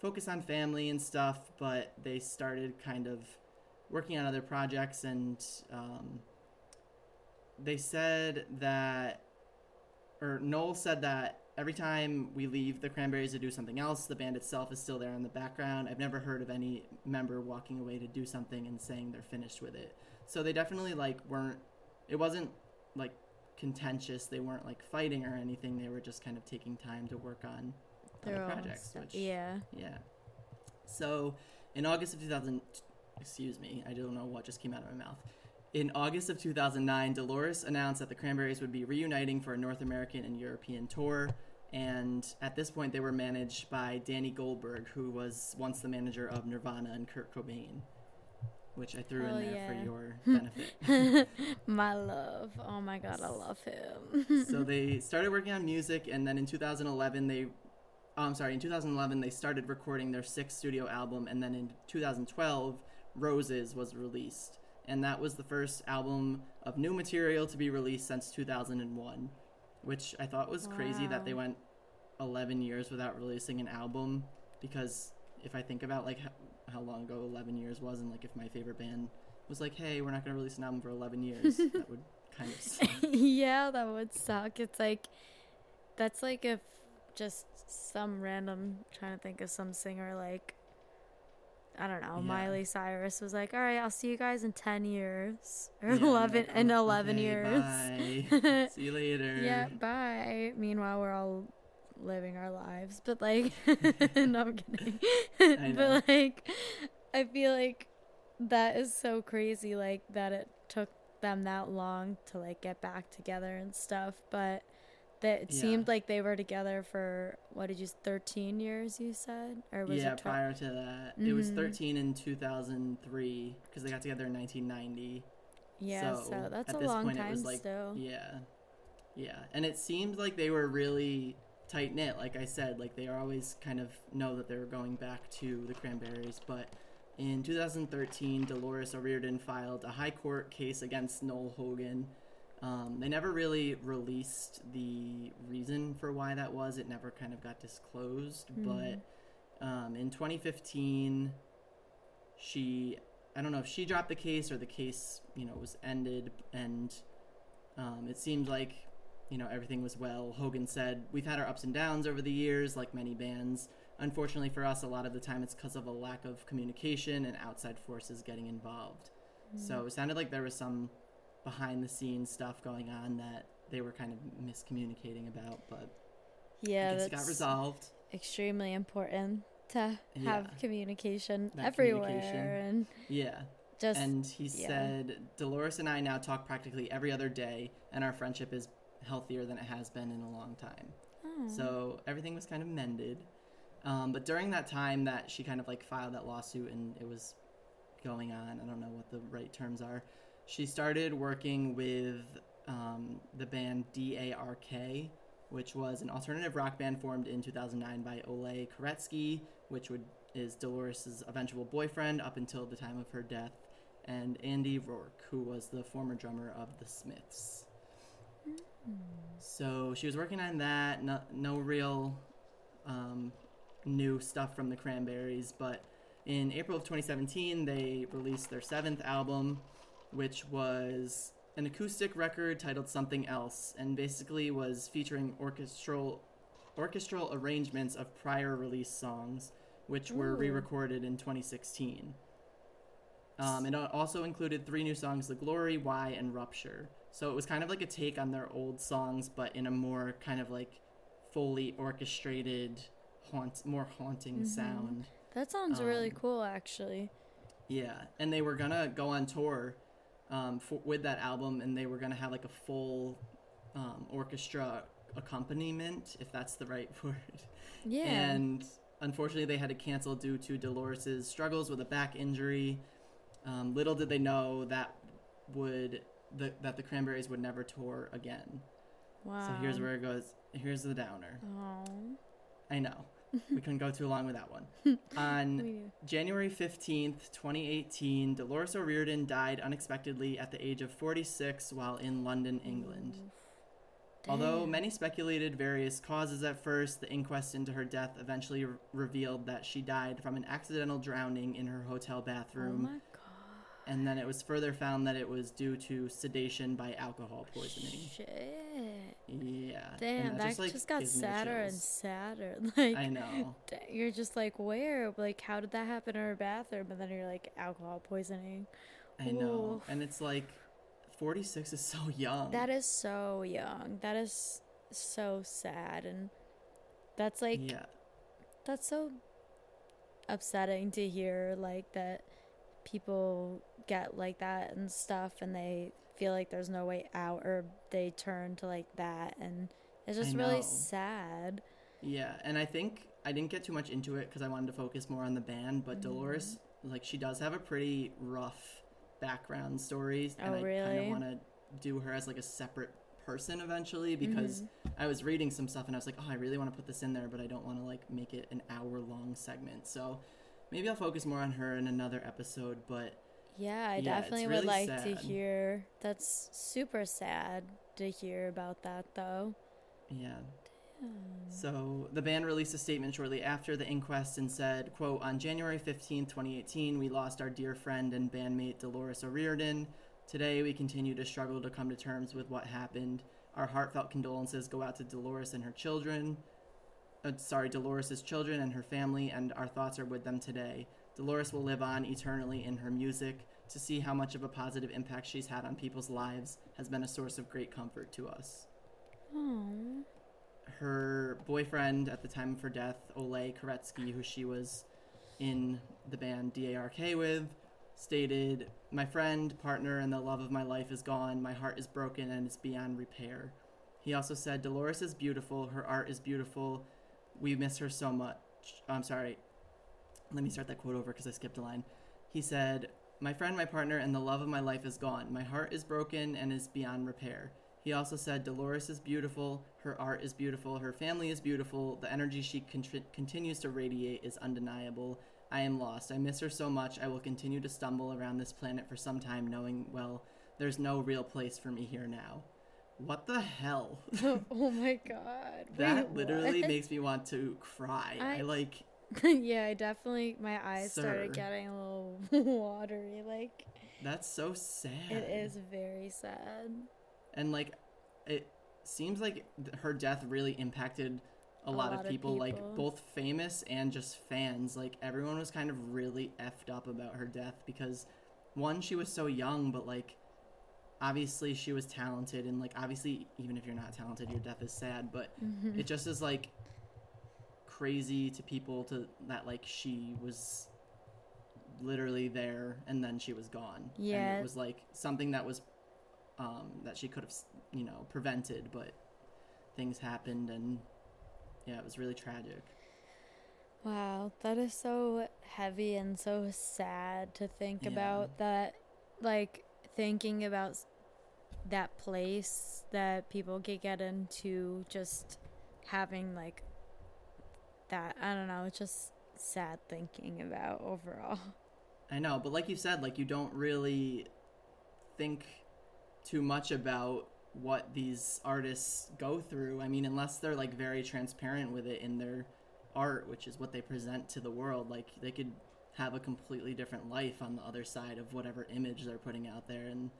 focus on family and stuff, but they started kind of working on other projects and um, they said that, or Noel said that every time we leave the Cranberries to do something else, the band itself is still there in the background. I've never heard of any member walking away to do something and saying they're finished with it. So they definitely like weren't. It wasn't like contentious. They weren't like fighting or anything. They were just kind of taking time to work on other projects. Which, yeah. Yeah. So in August of 2000, excuse me, I don't know what just came out of my mouth. In August of 2009, Dolores announced that the Cranberries would be reuniting for a North American and European tour. And at this point, they were managed by Danny Goldberg, who was once the manager of Nirvana and Kurt Cobain, which I threw in there yeah. for your *laughs* benefit. *laughs* my love. Oh my God, I love him. *laughs* so they started working on music, and then in 2011, they Oh, I'm sorry, in 2011 they started recording their sixth studio album, and then in 2012, Roses was released and that was the first album of new material to be released since 2001, which I thought was wow. crazy that they went 11 years without releasing an album because if I think about like how, how long ago 11 years was and like if my favorite band was like, "Hey, we're not going to release an album for 11 years," *laughs* that would kind of suck. yeah, that would suck. It's like that's like if just some random trying to think of some singer like I don't know, yeah. Miley Cyrus was like, "All right, I'll see you guys in ten years or yeah, eleven in eleven okay, years. Bye. *laughs* see you later. Yeah, bye." Meanwhile, we're all living our lives, but like, *laughs* no, I'm kidding. *laughs* but like, I feel like that is so crazy, like that it took them that long to like get back together and stuff, but that it yeah. seemed like they were together for what did you 13 years you said or was yeah it prior to that mm-hmm. it was mm-hmm. 13 in 2003 because they got together in 1990 yeah so, so that's a long point, time it was like, still yeah yeah and it seemed like they were really tight knit like i said like they always kind of know that they were going back to the cranberries but in 2013 dolores o'riordan filed a high court case against noel hogan um, they never really released the reason for why that was. It never kind of got disclosed. Mm. But um, in 2015, she, I don't know if she dropped the case or the case, you know, was ended. And um, it seemed like, you know, everything was well. Hogan said, We've had our ups and downs over the years, like many bands. Unfortunately for us, a lot of the time it's because of a lack of communication and outside forces getting involved. Mm. So it sounded like there was some behind the scenes stuff going on that they were kind of miscommunicating about, but yeah, it got resolved. Extremely important to have yeah, communication everywhere communication. and yeah. Just, and he yeah. said Dolores and I now talk practically every other day, and our friendship is healthier than it has been in a long time. Oh. So everything was kind of mended. Um, but during that time that she kind of like filed that lawsuit and it was going on, I don't know what the right terms are she started working with um, the band DARK, which was an alternative rock band formed in 2009 by Ole Koretsky, which would is Dolores' eventual boyfriend up until the time of her death, and Andy Rourke, who was the former drummer of the Smiths. So she was working on that. No, no real um, new stuff from the Cranberries, but in April of 2017, they released their seventh album, which was an acoustic record titled Something Else, and basically was featuring orchestral orchestral arrangements of prior release songs, which were re-recorded in 2016. Um, it also included three new songs: "The Glory," "Why," and "Rupture." So it was kind of like a take on their old songs, but in a more kind of like fully orchestrated, haunt, more haunting Mhm. sound. That sounds really Um, cool, actually. Yeah, and they were gonna go on tour um, for, with that album, and they were gonna have like a full um, orchestra accompaniment, if that's the right *laughs* word. Yeah. And unfortunately, they had to cancel due to Dolores's struggles with a back injury. Um, little did they know that would the, that the Cranberries would never tour again. wow. So here's where it goes. Here's the downer. Oh. I know we couldn't go too long with that one. *laughs* On January 15th, 2018, Dolores O'Riordan died unexpectedly at the age of 46 while in London, England. Although many speculated various causes at first, the inquest into her death eventually re- revealed that she died from an accidental drowning in her hotel Oh bathroom, god. And then it was further found that it was due to sedation by alcohol poisoning. Shit. Yeah. Damn, and that like, just got gives me the sadder and sadder. *laughs* Like I know. you're just like, where? Like, how did that happen in her bathroom? And then you're like, alcohol poisoning. I know. And it's like 46 is so young. That is so young. That is so sad, and that's like yeah. that's so upsetting to hear. Like that people get like that and stuff, and they feel like there's no way out, or they turn to like that, and it's just really sad. Yeah, and I think I didn't get too much into it because I wanted to focus more on the band. But Mhm. Dolores, like, she does have a pretty rough background story, and Oh, I kind of want to do her as like a separate person eventually because Mhm. I was reading some stuff and I was like, oh, I really want to put this in there, but I don't want to like make it an hour long segment. So maybe I'll focus more on her in another episode. But Yeah, I Yeah, definitely would really like to hear. That's super sad to hear about that, though. yeah, Hmm. So the band released a statement shortly after the inquest and said, quote, on January 15, 2018, we lost our dear friend and bandmate Dolores O'Riordan. Today we continue to struggle to come to terms with what happened. Our heartfelt condolences go out to Dolores and her children. Uh, sorry, Dolores's children and her family, and our thoughts are with them today. Dolores will live on eternally in her music. To see how much of a positive impact she's had on people's lives has been a source of great comfort to us Aw. her boyfriend at the time of her death, Ole Koretsky, who she was in the band DARK with, stated, My friend, partner, and the love of my life is gone. My heart is broken and it's beyond repair. He also said, Dolores is beautiful. Her art is beautiful. We miss her so much. I'm sorry. Let me start that quote over because I skipped a line. He said, My friend, my partner, and the love of my life is gone. My heart is broken and is beyond repair. He also said, Dolores is beautiful, her art is beautiful, her family is beautiful, the energy she contri- continues to radiate is undeniable. I am lost. I miss her so much, I will continue to stumble around this planet for some time, knowing, well, there's no real place for me here now. What the hell? *laughs* oh my *laughs* god. that Wait, literally what? makes me want to cry. I, I- like, *laughs* yeah, I definitely my eyes Sir. started getting a little *laughs* watery. Like that's so sad. it is very sad. and like it seems like her death really impacted a, lot, of people, like people. both famous and just fans like everyone was kind of really effed up about her death because one she was so young but like obviously she was talented and like obviously even if you're not talented your death is sad but Mhm. it just is like crazy to people to that like she was literally there and then she was gone and Yeah. it was like something that was um that she could have you know prevented but things happened and yeah it was really tragic Wow, that is so heavy and so sad to think Yeah. about that like thinking about that place that people could get into just having like that. I don't know. It's just sad thinking about overall. I know, but like you said, like you don't really think too much about what these artists go through. I mean, unless they're like very transparent with it in their art, which is what they present to the world, like they could have a completely different life on the other side of whatever image they're putting out there and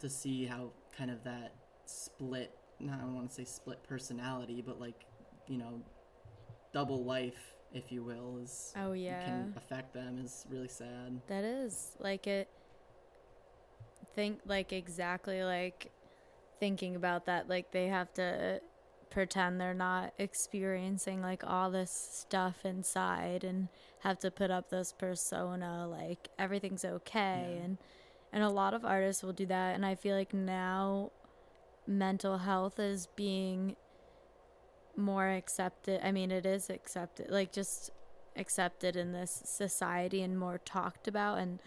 to see how kind of that split not I don't want to say split personality, but like, you know, double life, if you will, is Oh yeah. can affect them is really sad. That is like it think like exactly like thinking about that like they have to pretend they're not experiencing like all this stuff inside and have to put up this persona like everything's okay Yeah. and and a lot of artists will do that and I feel like now mental health is being more accepted. I mean, it is accepted, like just accepted in this society and more talked about and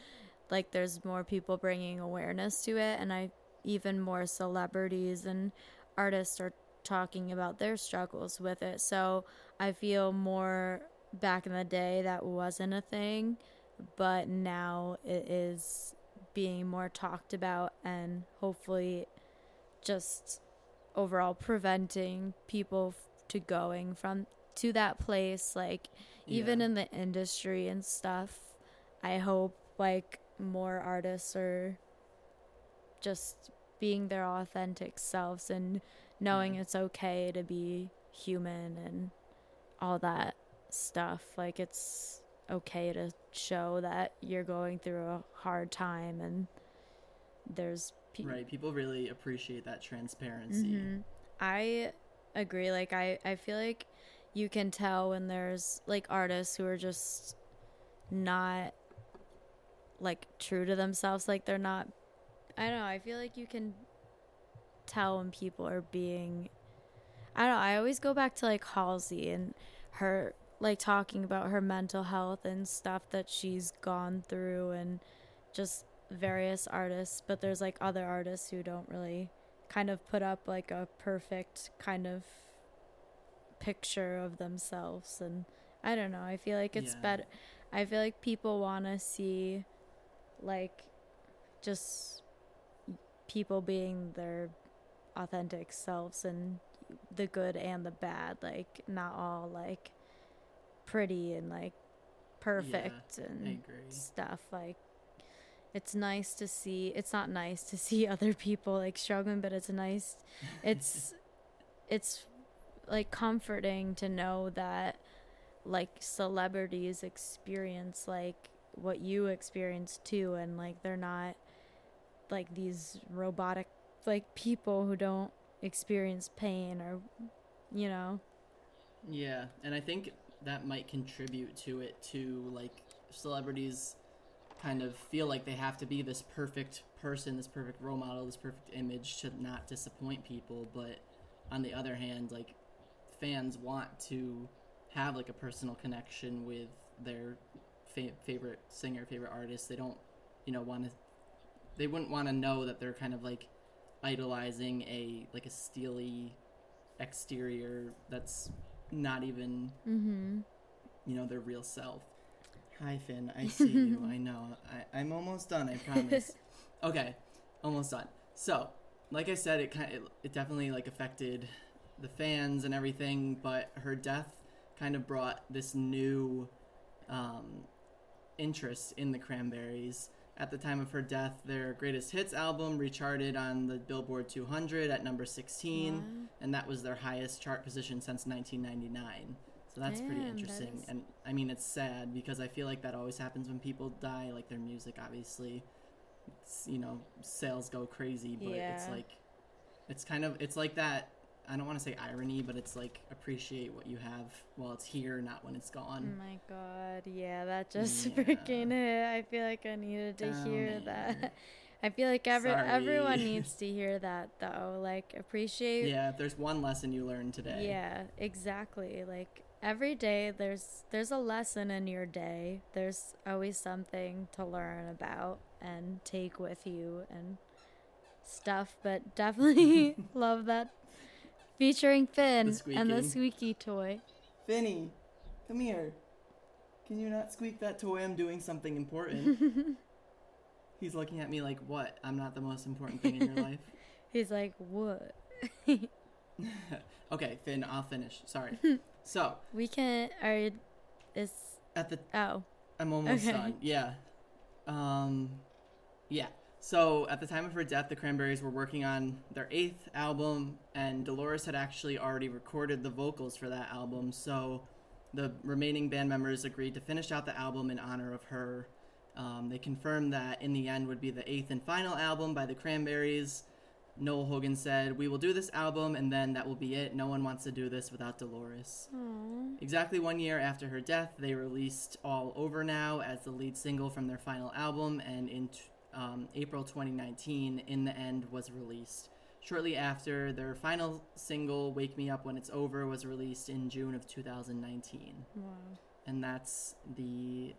like there's more people bringing awareness to it and I even more celebrities and artists are talking about their struggles with it. So, I feel more back in the day that wasn't a thing, but now it is being more talked about and hopefully just overall preventing people to going from to that place like even Yeah. in the industry and stuff i hope like more artists are just being their authentic selves and knowing it's okay to be human and all that stuff like it's okay to show that you're going through a hard time and there's pe- Right, people really appreciate that transparency. Mhm. I agree. Like I, I feel like you can tell when there's like artists who are just not like true to themselves. Like they're not. I don't know. I feel like you can tell when people are being. I don't know. I always go back to like Halsey and her like talking about her mental health and stuff that she's gone through and just various artists, but there's like other artists who don't really kind of put up like a perfect kind of picture of themselves and I don't know. I feel like it's Yeah. better. I feel like people want to see like just people being their authentic selves and the good and the bad, like not all like pretty and like perfect I and stuff like it's nice to see it's not nice to see *laughs* other people like struggling but it's nice it's *laughs* it's like comforting to know that like celebrities experience like what you experience too and like they're not like these robotic like people who don't experience pain or you know Yeah, and I think that might contribute to it too. Like celebrities kind of feel like they have to be this perfect person, this perfect role model, this perfect image to not disappoint people. But on the other hand, like fans want to have like a personal connection with their fa- favorite singer, favorite artist. They don't, you know, want to. They wouldn't want to know that they're kind of like idolizing a like a steely exterior that's not even mm-hmm you know their real self hi finn i see you. *laughs* I know. I, i'm almost done i promise. *laughs* Okay almost done. So like i said it kind of it, it definitely like affected the fans and everything but her death kind of brought this new um, interest in the cranberries. At the time of her death their greatest hits album recharted on the billboard 200 at number 16 Wow. and that was their highest chart position since 1999 so that's pretty Damn, that interesting and i mean it's sad because i feel like that always happens when people die like their music obviously it's, you know sales go crazy but it's like it's kind of it's like that i don't want to say irony but it's like appreciate what you have while it's here not when it's gone Oh my god, yeah, that just *laughs* Yeah. freaking hit. I feel like I needed to Oh, hear that. *laughs* I feel like every Sorry. everyone *laughs* needs to hear that though. Like appreciate yeah if there's one lesson you learned today Yeah, exactly. Like every day there's there's a lesson in your day. There's always something to learn about and take with you and stuff, but *laughs* definitely *laughs* love that featuring Finn The and the squeaky toy. Finny, come here. Can you not squeak that toy? I'm doing something important. *laughs* He's looking at me like, what? I'm not the most important thing in your life? He's like, what? okay, Finn, I'll finish. Sorry. So, We can. Are is at the oh I'm almost Okay. done. Yeah. Um yeah. So at the time of her death, the Cranberries were working on their eighth album, and Dolores had actually already recorded the vocals for that album. So the remaining band members agreed to finish out the album in honor of her. Um, they confirmed that in the end would be the eighth and final album by the Cranberries. Noel Hogan said, "We will do this album, and then that will be it. No one wants to do this without Dolores." Aw. Exactly one year after her death, they released All Over Now as the lead single from their final album, and in t- um, April 2019, In the End was released. Shortly after, their final single, Wake Me Up When It's Over, was released in June of 2019. wow. And that's the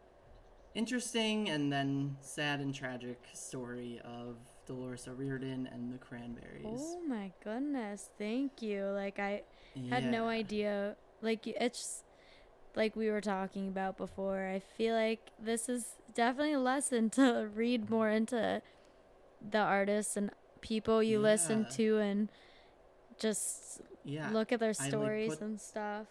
interesting and then sad and tragic story of Dolores O'Riordan and the Cranberries. Oh my goodness! Thank you. Like I had no idea. Like it's like we were talking about before. I feel like this is definitely a lesson *laughs* to read more into the artists and people you listen to and just Yeah. look at their I, like, stories put- and stuff.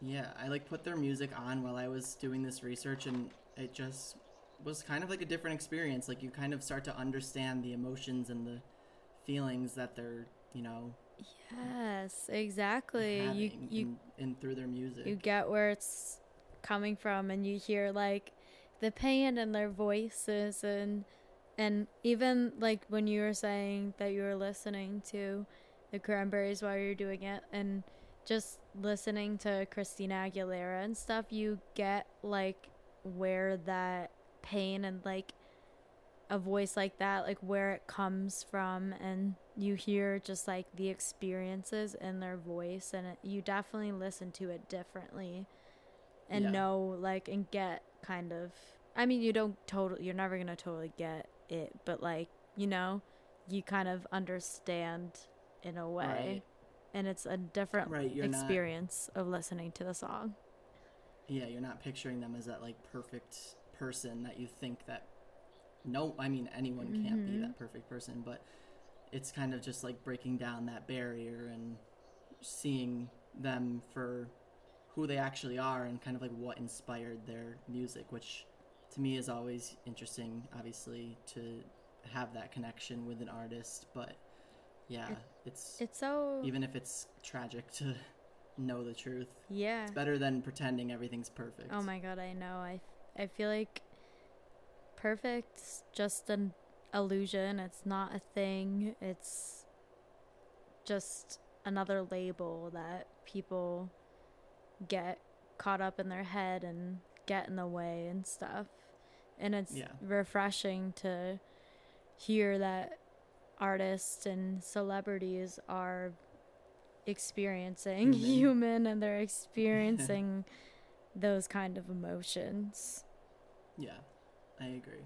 Yeah, I like put their music on while I was doing this research, and it just was kind of like a different experience. Like you kind of start to understand the emotions and the feelings that they're, you know, Yes, exactly. You you in through their music. you get where it's coming from and you hear like the pain in their voices and and even like when you were saying that you were listening to the cranberries while you're doing it and just listening to Christina Aguilera and stuff you get like where that pain and like a voice like that like where it comes from and you hear just like the experiences in their voice and it, you definitely listen to it differently and Yeah. know like and get kind of I mean you don't totally you're never going to totally get it but like you know you kind of understand in a way Right. and it's a different Right, you're not- experience of listening to the song yeah, you're not picturing them as that like perfect person that you think that. No, I mean anyone can't be Mhm. that perfect person, but it's kind of just like breaking down that barrier and seeing them for who they actually are and kind of like what inspired their music, which to me is always interesting, obviously, to have that connection with an artist. But yeah, It- it's it's so even if it's tragic to *laughs* know the truth, yeah it's better than pretending everything's perfect. Oh my god, I know. I I feel like perfect's just an illusion. It's not a thing. It's just another label that people get caught up in their head and get in the way and stuff. And it's Yeah. refreshing to hear that artists and celebrities are experiencing Human. Mm-hmm. *laughs* human and they're *laughs* experiencing those kind of emotions. Yeah, I agree.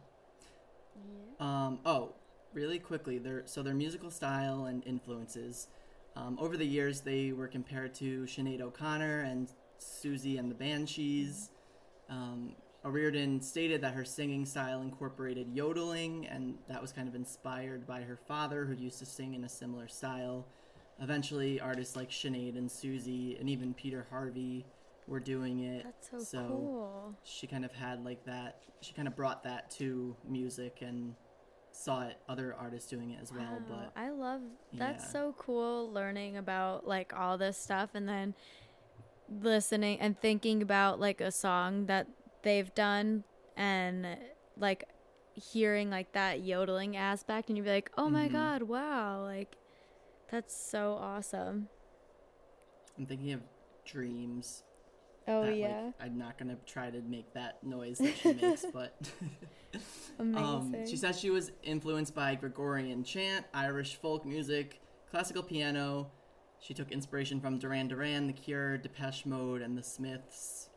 Um, oh, really quickly, their so their musical style and influences. Um, over the years, they were compared to Sinead O'Connor and Siouxsie and the Banshees. Um, O'Riordan stated that her singing style incorporated yodeling, and that was kind of inspired by her father, who used to sing in a similar style. Eventually, artists like Sinead and Siouxsie, and even PJ Harvey, were doing it. That's so, So, cool. she kind of had like that she kind of brought that to music and saw it other artists doing it as well but I love that's yeah. so cool learning about like all this stuff and then listening and thinking about like a song that they've done and like hearing like that yodeling aspect and you'd be like, "Oh my Mhm. god, wow." Like that's so awesome. i'm thinking of dreams Oh that, yeah. like, i'm not gonna try to make that noise that she makes *laughs* but Amazing. *laughs* um, she says she was influenced by gregorian chant irish folk music classical piano she took inspiration from duran duran the cure depeche mode and the smiths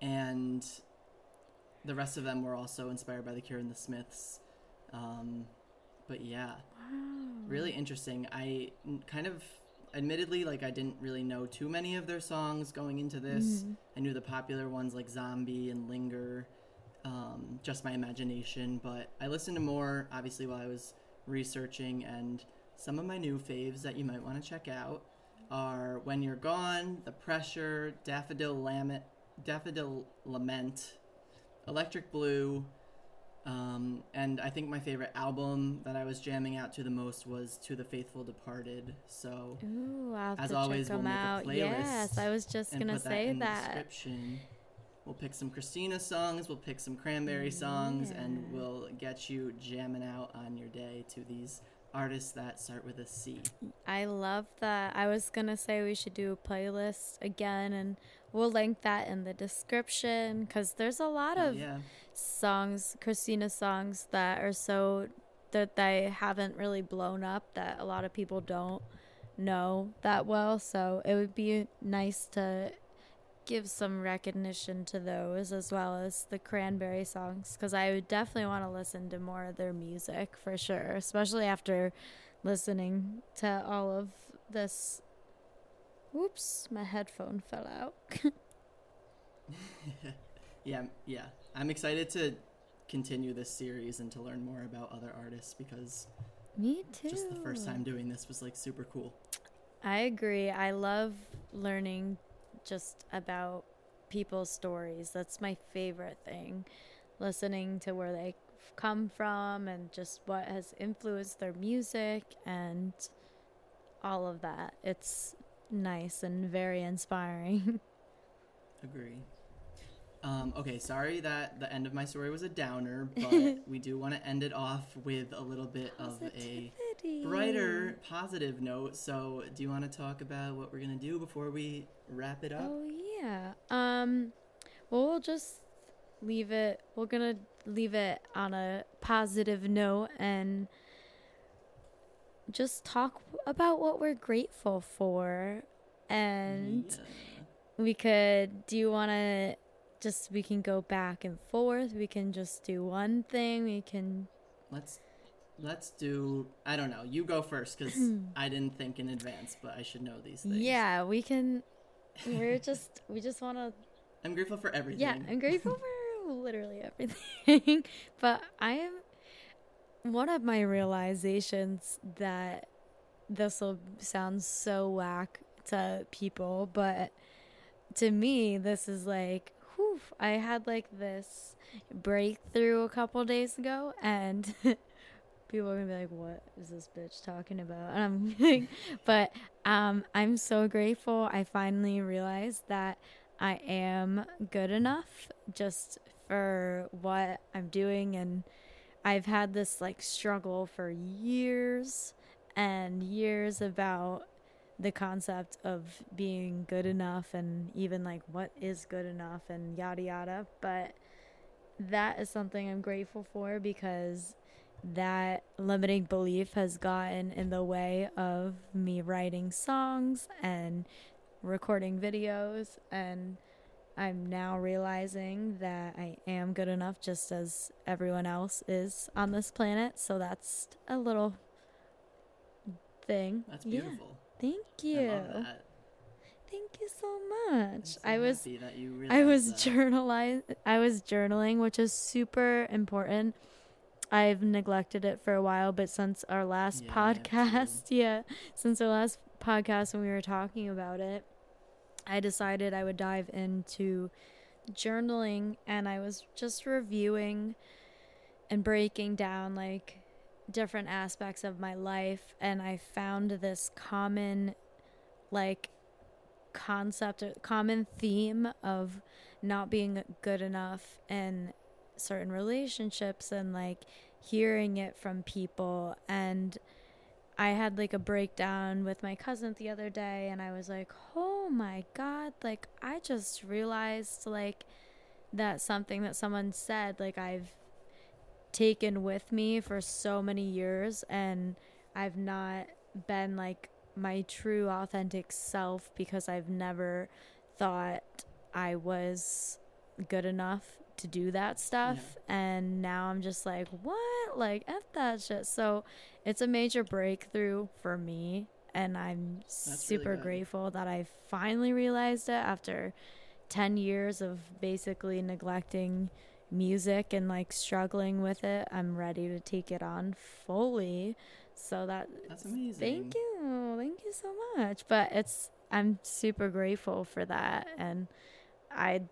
and the rest of them were also inspired by the cure and the smiths um, but yeah, Wow. really interesting. I kind of, admittedly, like I didn't really know too many of their songs going into this. Mhm. I knew the popular ones like Zombie and Linger, um, just my imagination. But I listened to more, obviously, while I was researching, and some of my new faves that you might want to check out are When You're Gone, The Pressure, Daffodil Lament, Daffodil Lament, Electric Blue, um, and I think my favorite album that I was jamming out to the most was To the Faithful Departed. So Ooh, As always, we'll make a playlist Yes, I was just gonna that say that. description. We'll pick some Christina songs, we'll pick some Cranberry songs, and we'll get you jamming out on your day to these artists that start with a C. I love that. I was gonna say we should do a playlist again, and we'll link that in the description because there's a lot Oh, of yeah, songs, Christina songs that are so that they haven't really blown up that a lot of people don't know that well. So it would be nice to give some recognition to those as well as the Cranberry songs because I would definitely want to listen to more of their music for sure, especially after listening to all of this. Whoops, my headphone fell out. *laughs* *laughs* yeah, yeah. I'm excited to continue this series and to learn more about other artists because Me too. just the first time doing this was like super cool. I agree. I love learning just about people's stories. That's my favorite thing. Listening to where they come from and just what has influenced their music and all of that. It's nice and very inspiring. *laughs* Agree. Um, okay, sorry that the end of my story was a downer, *laughs* but we do want to end it off with a little bit of a brighter, positive note. So, do you want to talk about what we're gonna do before we wrap it up? Oh yeah. Um well we'll just leave it we're gonna leave it on a positive note and just talk about what we're grateful for and Yeah. we could do you wanna just we can go back and forth we can just do one thing we can let's let's do. I don't know. You go first because *clears throat* I didn't think in advance, but I should know these things. yeah we can we're *laughs* just we just want to I'm grateful for everything. Yeah, I'm *laughs* grateful for literally everything. *laughs* but I am one of my realizations that this will sound so whack to people, but to me, this is like, whew, I had like this breakthrough a couple days ago, and *laughs* people are gonna be like, "What is this bitch talking about?" And I'm *laughs* but um, I'm so grateful. I finally realized that I am good enough just for what I'm doing and I've had this like struggle for years and years about the concept of being good enough and even like what is good enough and yada yada but that is something I'm grateful for because that limiting belief has gotten in the way of me writing songs and recording videos and I'm now realizing that I am good enough just as everyone else is on this planet. So that's a little thing. That's beautiful. Thank you. Thank you so much. so I was you I was journalize I was journaling, which is super important. I've neglected it for a while, but since our last Yeah, podcast, *laughs* yeah, since our last podcast when we were talking about it, I decided I would dive into journaling and I was just reviewing and breaking down like different aspects of my life and I found this common like concept common theme of not being good enough in certain relationships and like hearing it from people. And I had like a breakdown with my cousin the other day and I was like, "Oh my god, like I just realized like that something that someone said like I've taken with me for so many years and I've not been like my true authentic self because I've never thought I was good enough to do that stuff and now I'm just like, what? Like F that shit. So it's a major breakthrough for me and I'm really super good. grateful that I finally realized it after 10 years of basically neglecting music and like struggling with it. I'm ready to take it on fully. So that That's amazing. Thank you. Thank you so much. But it's I'm super grateful for that and I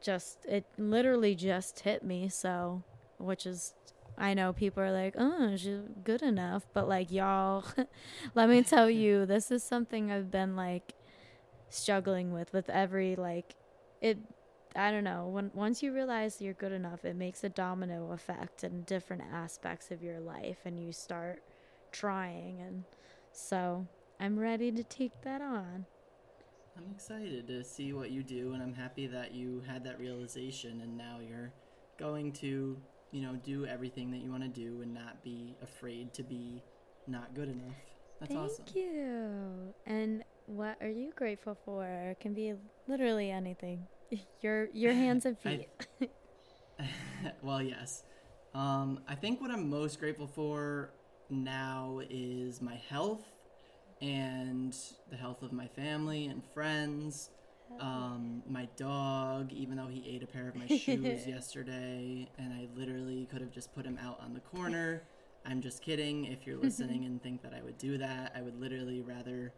just it literally just hit me so which is I know people are like, "Oh, she's good enough." But like y'all, *laughs* let me tell you, this is something I've been like struggling with with every like it I don't know, when once you realize you're good enough, it makes a domino effect in different aspects of your life and you start trying and so I'm ready to take that on. I'm excited to see what you do, and I'm happy that you had that realization, and now you're going to, you know, do everything that you want to do and not be afraid to be not good enough. That's Thank awesome. Thank you. And what are you grateful for? It can be literally anything. Your your hands and I- feet. *laughs* well, yes. Um, I think what I'm most grateful for now is my health and the health of my family and friends. Um, my dog, even though he ate a pair of my shoes *laughs* yesterday, and I literally could have just put him out on the corner. I'm just kidding. If you're listening and think that I would do that, I would literally rather,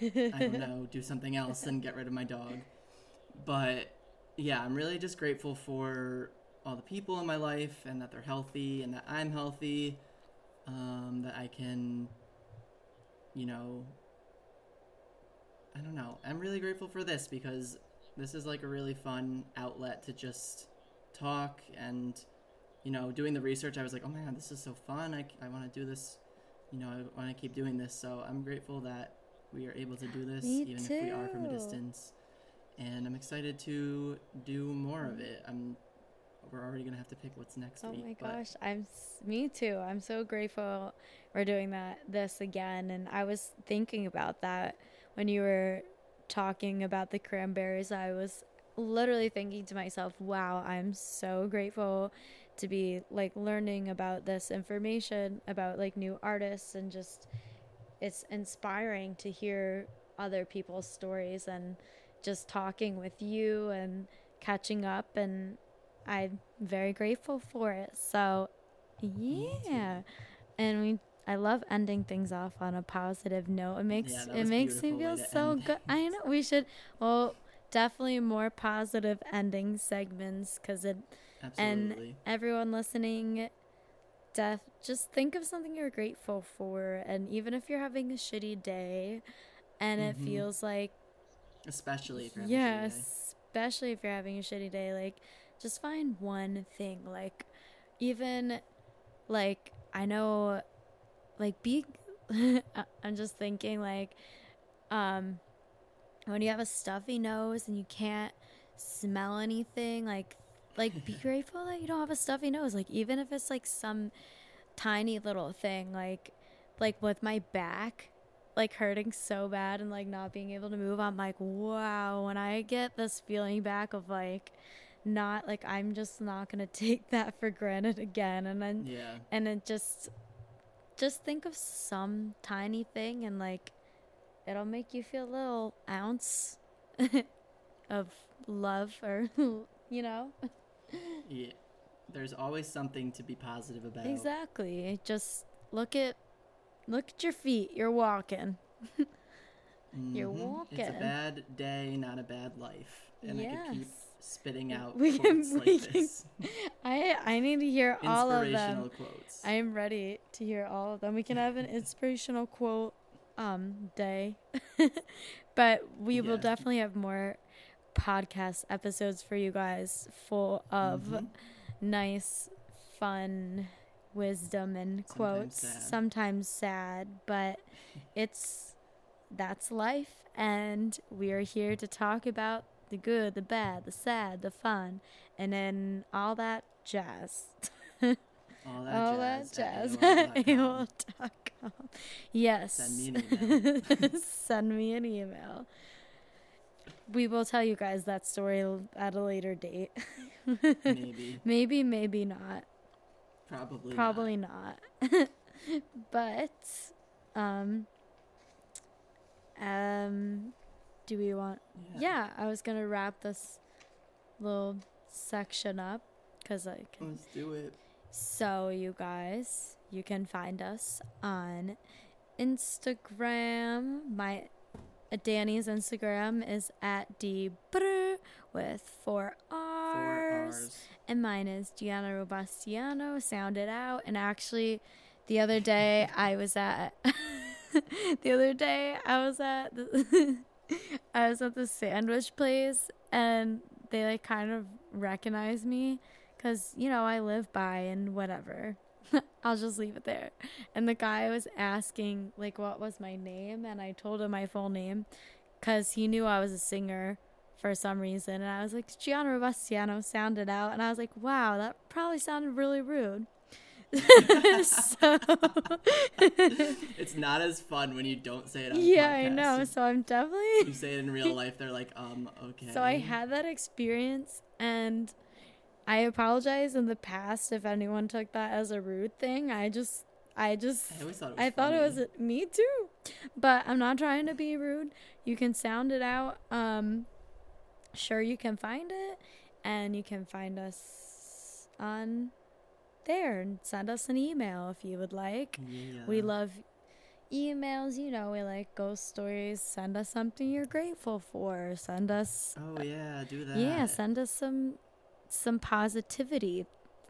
I don't *laughs* know, do something else than get rid of my dog. But yeah, I'm really just grateful for all the people in my life and that they're healthy and that I'm healthy. Um, that I can, you know, I don't know. I'm really grateful for this because this is like a really fun outlet to just talk and, you know, doing the research. I was like, oh my god, this is so fun. I, I want to do this. You know, I want to keep doing this. So I'm grateful that we are able to do this, Me even if we are from a distance. And I'm excited to do more of it. I'm. We're already gonna have to pick what's next Oh week. my gosh, I'm me too. I'm so grateful we're doing that this again and I was thinking about that when you were talking about the cranberries. I was literally thinking to myself, "Wow, I'm so grateful to be like learning about this information about like new artists and just it's inspiring to hear other people's stories and just talking with you and catching up and I'm very grateful for it. So, yeah. And we I love ending things off on a positive note. It makes Yeah, it makes me feel so good. I know we should well definitely more positive ending segments cuz it absolutely. everyone listening def just think of something you're grateful for and even if you're having a shitty day and it Mhm. feels like Especially if you're having a shitty day. yes especially if you're having a shitty day like just find one thing like even like i know like be *laughs* i'm just thinking like um when you have a stuffy nose and you can't smell anything like like be *laughs* grateful that you don't have a stuffy nose like even if it's like some tiny little thing like like with my back like hurting so bad and like not being able to move i'm like wow when i get this feeling back of like not like i'm just not gonna *laughs* take that for granted again and then Yeah. and it just just think of some tiny thing and like it'll make you feel a little ounce *laughs* of love or *laughs* you know Yeah. There's always something to be positive about. exactly just look at look at your feet you're walking *laughs* You're Mhm. It's a bad day, not a bad life. And I could keep Yes. spitting out We can- quotes *laughs* we like can- this. i i need to hear all of Inspirational them quotes. i am ready to hear all of them we can have an *laughs* inspirational quote um day but we will definitely have more podcast episodes for you guys full of Mhm. nice fun wisdom and Sometimes quotes sad. sometimes sad but *laughs* it's that's life and we are here to talk about the good the bad the sad the fun and then all that jazz All *laughs* that all jazz. that at jazz AOL.com. *laughs* AOL.com. yes Send me an email. send me an email we will tell you guys that story at a later date. Maybe. maybe, maybe not. Probably. not. Probably not. *laughs* but um um do we want yeah. I was going to wrap this little section up cuz I can Let's do it. So, you guys, you can find us on Instagram. My uh, Danny's Instagram is at d with four Four And mine is Gianna Robastiano. Sound it out. And actually, the other day I was at *laughs* the other day I was at the *laughs* I was at the sandwich place, and they like kind of recognized me because you know I live by and whatever. *laughs* I'll just leave it there. And the guy was asking like what was my name, and I told him my full name because he knew I was a singer for some reason, and I was like Gianna Robastiano sounded out, and I was like, wow, that probably sounded really rude. *laughs* so *laughs* It's not as fun when you don't say it on yeah, I know. So I'm definitely You say it in real life, they're like, um, okay. So I had that experience and I apologize in the past if anyone took that as a rude thing. I just I just I always thought it was I thought it was me too. But I'm not trying to be rude. You can sound it out. Um sure you can find it and you can find us on there and send us an email if you would like. Yeah. We love emails, you know, we like ghost stories. Send us something you're grateful for. Send us Oh yeah, do that. yeah, send us some some positivity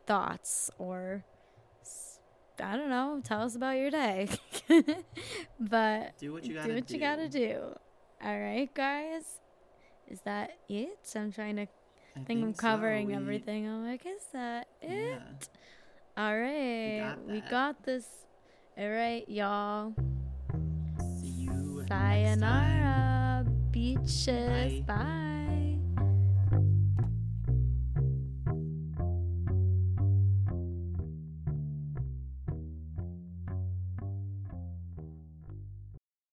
thoughts or s- I don't know, tell us about your day. *laughs* but do what you gotta do what you gotta do. All right, guys. Is that it? I'm trying to I think, I'm so. covering We- everything. I'm like, is that it? Yeah. All right, got we got this. All right, y'all. See you. Sayonara, beaches. Bye. Bye.